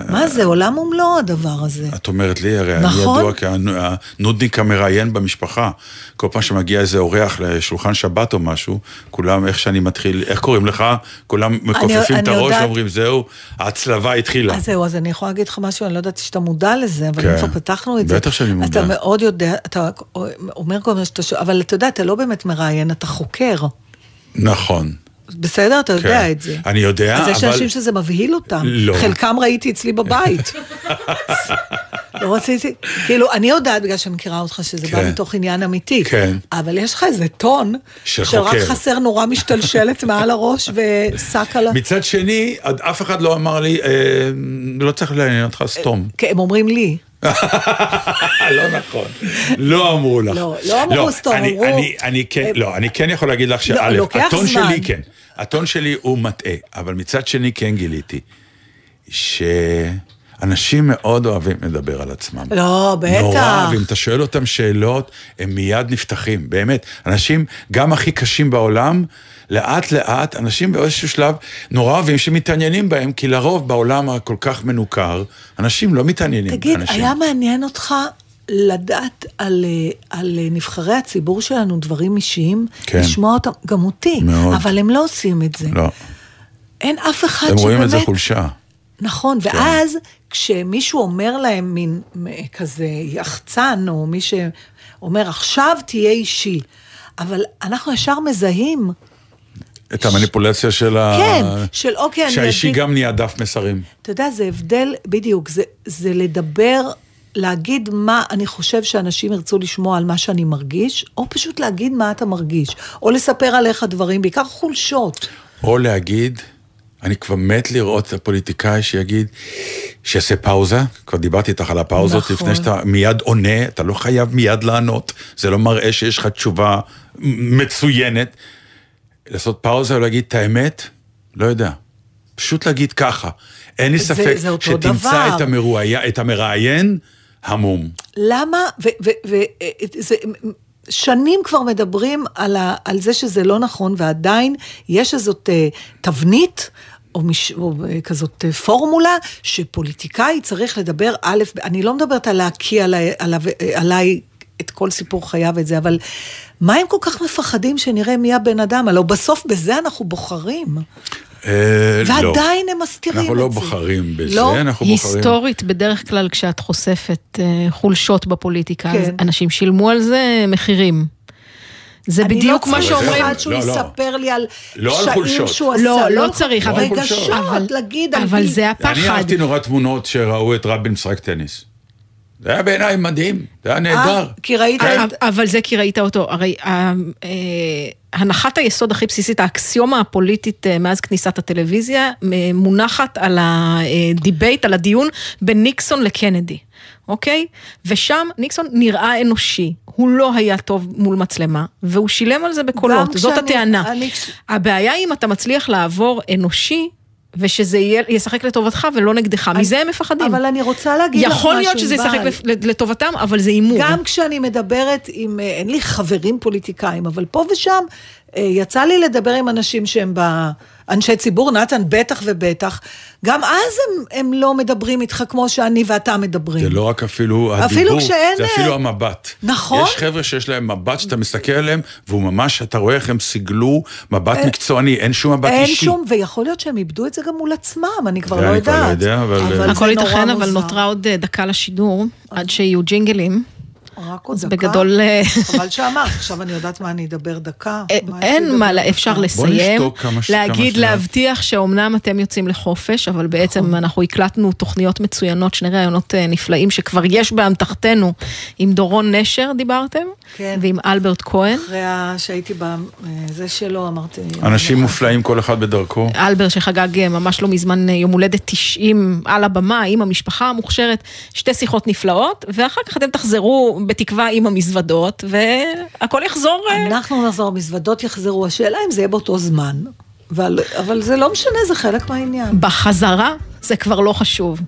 מה זה, עולם ומלואו הדבר הזה. את אומרת לי, הרי אני נכון. ידוע כהנודניק המראיין במשפחה. כל פעם שמגיע איזה אורח לשולחן שבת או משהו, כולם, איך שאני מתחיל, איך קוראים לך? כולם מכופפים את אני הראש יודעת- ואומרים, זהו, ההצלבה התחילה. אז זהו, אז אני יכולה להגיד לך משהו, אני לא ידעתי שאתה מודע לזה, אבל כן. כבר פתחנו את זה. בטח שאני מודע. אתה מאוד יודע, אתה אומר כל הזמן שאתה שואל, אבל אתה יודע, אתה לא באמת מראיין, אתה חוקר. נכון. בסדר? אתה יודע כן. את זה. אני יודע, אז יש אבל- אנשים שזה מבהיל אותם. לא. חלקם ראיתי אצלי בבית. לא רציתי, כאילו, אני יודעת בגלל שאני מכירה אותך שזה בא כן. מתוך עניין אמיתי. כן. אבל יש לך איזה טון, של שרק. חסר נורא משתלשלת מעל הראש ושק על ה... מצד שני, אף אחד לא אמר לי, אה, לא צריך לעניין אותך, סתום. כן, הם אומרים לי. לא נכון, לא אמרו לך. לא, לא אמרו סתום, אני- אמרו- אני- כן, לא, אני כן יכול להגיד לך שא', לוקח הטון. שלי כן, הטון שלי הוא מטעה, אבל מצד שני כן גיליתי שאנשים מאוד אוהבים לדבר על עצמם. לא, בטח. נורא, ואם אתה שואל אותם שאלות, הם מיד נפתחים, באמת. אנשים, גם הכי קשים בעולם, לאט לאט, אנשים באיזשהו שלב נורא אוהבים שמתעניינים בהם, כי לרוב בעולם הכל כך מנוכר, אנשים לא מתעניינים תגיד, באנשים. היה מעניין אותך לדעת על, אה, על אה, נבחרי הציבור שלנו דברים אישיים? כן. לשמוע אותם, גם אותי, מאוד. אבל הם לא עושים את זה. לא, אין אף אחד הם שבאמת... רואים את זה חולשה. נכון, ואז כשמישהו אומר להם מין כזה יחצן, או מי שאומר, עכשיו תהיה אישי, אבל אנחנו ישר מזהים, את המניפולציה של ה... כן, של אוקיי, אני שהאישי גם נהיה דף מסרים. אתה יודע, זה הבדל, בדיוק, זה, זה לדבר, להגיד מה אני חושב שאנשים ירצו לשמוע על מה שאני מרגיש, או פשוט להגיד מה אתה מרגיש, או לספר עליך דברים, בעיקר חולשות. או להגיד, אני כבר מת לראות את הפוליטיקאי שיגיד, שיעשה פאוזה, כבר דיברתי איתך על הפאוזות, נכון. לפני שאתה מיד עונה, אתה לא חייב מיד לענות, זה לא מראה שיש לך תשובה מצוינת. לעשות פאוזה ולהגיד את האמת, לא יודע. פשוט להגיד ככה. אין לי זה- ספק זה אותו שתמצא דבר. את, המרואי... את המראיין המום. למה, וזה, שנים כבר מדברים על, ה, על זה שזה לא נכון, ועדיין יש איזאת אה, תבנית, או, מש, או אה, כזאת אה, פורמולה, שפוליטיקאי צריך לדבר א', אני לא מדברת על להקיא עליי, עליו, אה, עליי את כל סיפור חייו ואת זה, אבל מה הם כל כך מפחדים שנראה מי הבן אדם? הלוא בסוף בזה אנחנו בוחרים. לא. ועדיין הם מסתירים את זה. אנחנו לא בוחרים בזה, לא? אנחנו בוחרים... היסטורית, בדרך כלל כשאת חושפת חולשות בפוליטיקה, כן. אנשים שילמו על זה מחירים. זה בדיוק מה אני לא שאומרים. צריך אחד שהוא לא, לא. יספר לי על לא פשעים חולשות. שהוא עשה. לא, לא צריך, לא אבל... רגשות, להגיד על אבל. זה אני הפחד. אהבתי נורא תמונות שראו את רבין משחק טניס. זה היה בעיניי מדהים, זה היה נהדר. אה, כי ראית. את... אבל זה כי ראית אותו. הרי אה, אה, הנחת היסוד הכי בסיסית, האקסיומה הפוליטית מאז כניסת הטלוויזיה, מונחת על ה debate, על הדיון בין ניקסון לקנדי, אוקיי? ושם ניקסון נראה אנושי, הוא לא היה טוב מול מצלמה, והוא שילם על זה בקולות, זאת כשאני- הטענה. אני- הבעיה היא אם אתה מצליח לעבור אנושי, ושזה יהיה- ישחק לטובתך ולא נגדך, מזה הם מפחדים. אבל אני רוצה להגיד לך משהו, יכול להיות שזה ישחק לטובתם, אבל זה הימור. גם כשאני מדברת עם, אה, אין לי חברים פוליטיקאים, אבל פה ושם אה, יצא לי לדבר עם אנשים שהם באנשי ציבור, נתן בטח ובטח, גם אז הם, הם לא מדברים איתך כמו שאני ואתה מדברים. זה לא רק אפילו אפילו הדיבור, כשאין, זה אה, אפילו המבט. נכון. יש חבר'ה שיש להם מבט שאתה מסתכל עליהם, והוא ממש, אתה רואה איך הם סיגלו מבט מקצועני, אין שום מבט אין אישי. שום, ויכול להיות שהם איבדו את זה גם מול עצמם, אני כבר לא אני כבר לא יודעת. יודע, אבל- זה הכל נורא ייתכן, אבל. נותרה עוד אה, דקה לשידור, עד שיהיו ג'ינגלים. רק עוד דקה. בגדול, אה, חבל שאמרת, עכשיו אני יודעת מה אני אדבר דקה. אה, אין מה? אפשר בוא לסיים, נשתוק כמה ש- כמה להגיד, שניות. להבטיח שאומנם אתם יוצאים לחופש, אבל בעצם נכון. אנחנו הקלטנו תוכניות מצוינות, שני ראיונות אה, נפלאים שכבר יש באמתחתנו, עם דורון נשר דיברתם, כן. ועם אלברט כהן. אחרי שהייתי בזה שלו, אמרתי... אנשים מופלאים, כל אחד בדרכו. אלברט שחגג אה, ממש לא מזמן אה, יום הולדת 90 על הבמה עם המשפחה המוכשרת, שתי שיחות נפלאות, ואחר כך אתם תחזרו בתקווה עם המזוודות, והכל יחזור. אה, אנחנו נחזור, המזוודות יחזרו, השאלה אם זה יהיה באותו זמן. אבל, אבל זה לא משנה, זה חלק מהעניין. בחזרה זה כבר לא חשוב.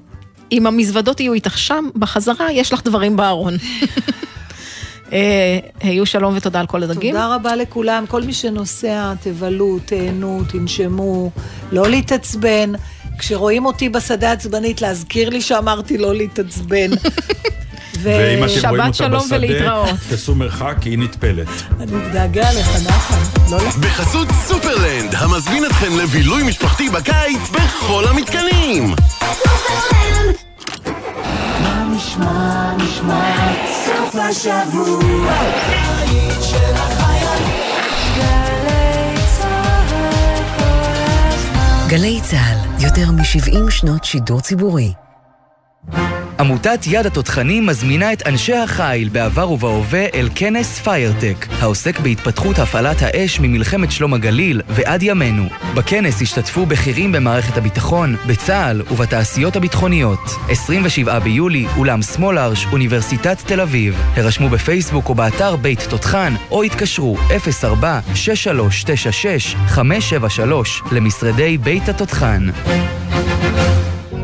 אם המזוודות יהיו איתך שם, בחזרה יש לך דברים בארון. אה, היו שלום ותודה על כל הדגים. תודה רבה לכולם, כל מי שנוסע, תבלו, תהנו, תנשמו, לא להתעצבן. כשרואים אותי בשדה עצבנית, להזכיר לי שאמרתי לא להתעצבן. ו- ואם אתם שבת רואים אותה שלום בשדה, ולהתראות. תעשו מרחק, כי היא נטפלת. אני מתגעגע לך, נחמן. לא בחסות סופרלנד, המזמין אתכם לבילוי משפחתי בקיץ בכל המתקנים. גלי צה"ל, יותר מ-70 שנות שידור ציבורי. עמותת יד התותחנים מזמינה את אנשי החיל בעבר ובהווה אל כנס פיירטק, העוסק בהתפתחות הפעלת האש ממלחמת שלום הגליל ועד ימינו. בכנס השתתפו בכירים במערכת הביטחון, בצה"ל ובתעשיות הביטחוניות. 27 ביולי, אולם סמולרש, אוניברסיטת תל אביב. הרשמו בפייסבוק או באתר בית תותחן, או התקשרו 04-6396-573 למשרדי בית התותחן.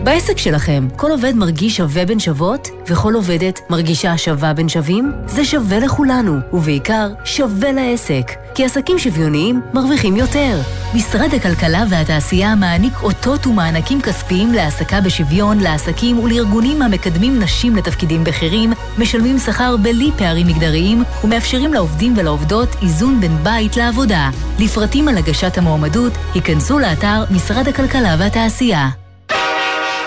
בעסק שלכם, כל עובד מרגיש שווה בין שוות, וכל עובדת מרגישה שווה בין שווים? זה שווה לכולנו, ובעיקר שווה לעסק. כי עסקים שוויוניים מרוויחים יותר. משרד הכלכלה והתעשייה מעניק אותות ומענקים כספיים להעסקה בשוויון לעסקים ולארגונים המקדמים נשים לתפקידים בכירים, משלמים שכר בלי פערים מגדריים, ומאפשרים לעובדים ולעובדות איזון בין בית לעבודה. לפרטים על הגשת המועמדות, היכנסו לאתר משרד הכלכלה והתעשייה.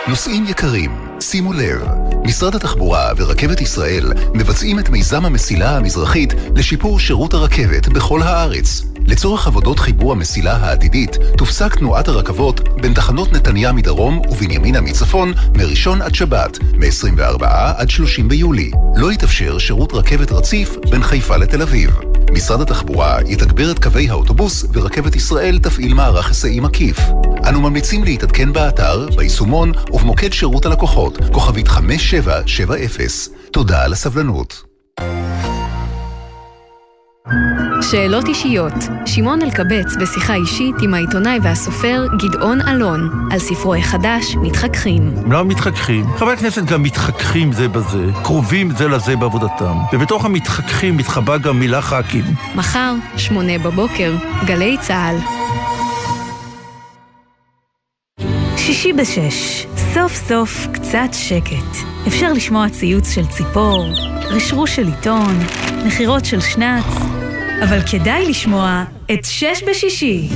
נוסעים יקרים, שימו לב, משרד התחבורה ורכבת ישראל מבצעים את מיזם המסילה המזרחית לשיפור שירות הרכבת בכל הארץ. לצורך עבודות חיבור המסילה העתידית, תופסק תנועת הרכבות בין תחנות נתניה מדרום ובנימינה מצפון מראשון עד שבת, מ-24 עד 30 ביולי. לא יתאפשר שירות רכבת רציף בין חיפה לתל אביב. משרד התחבורה יתגבר את קווי האוטובוס ורכבת ישראל תפעיל מערך היסעים עקיף. אנו ממליצים להתעדכן באתר, ביישומון ובמוקד שירות הלקוחות, כוכבית 5770. תודה על הסבלנות. שאלות אישיות. שמעון אלקבץ בשיחה אישית עם העיתונאי והסופר גדעון אלון על ספרו החדש "מתחככים". לא מתחככים. חברי הכנסת גם מתחככים זה בזה, קרובים זה לזה בעבודתם. ובתוך המתחככים מתחבא גם מילה ח"כים. מחר, שמונה בבוקר, גלי צה"ל. שישי בשש, סוף סוף קצת שקט. אפשר לשמוע ציוץ של ציפור, רשרוש של עיתון, נחירות של שנץ, אבל כדאי לשמוע את שש בשישי.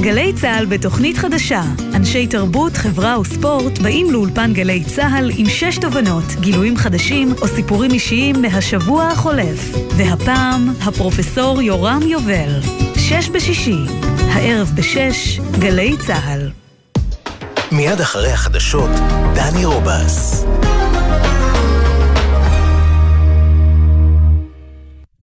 גלי צה"ל בתוכנית חדשה. אנשי תרבות, חברה וספורט באים לאולפן גלי צה"ל עם שש תובנות, גילויים חדשים או סיפורים אישיים מהשבוע החולף. והפעם, הפרופסור יורם יובל. שש בשישי, הערב בשש, גלי צה"ל. מיד אחרי החדשות, דני רובס.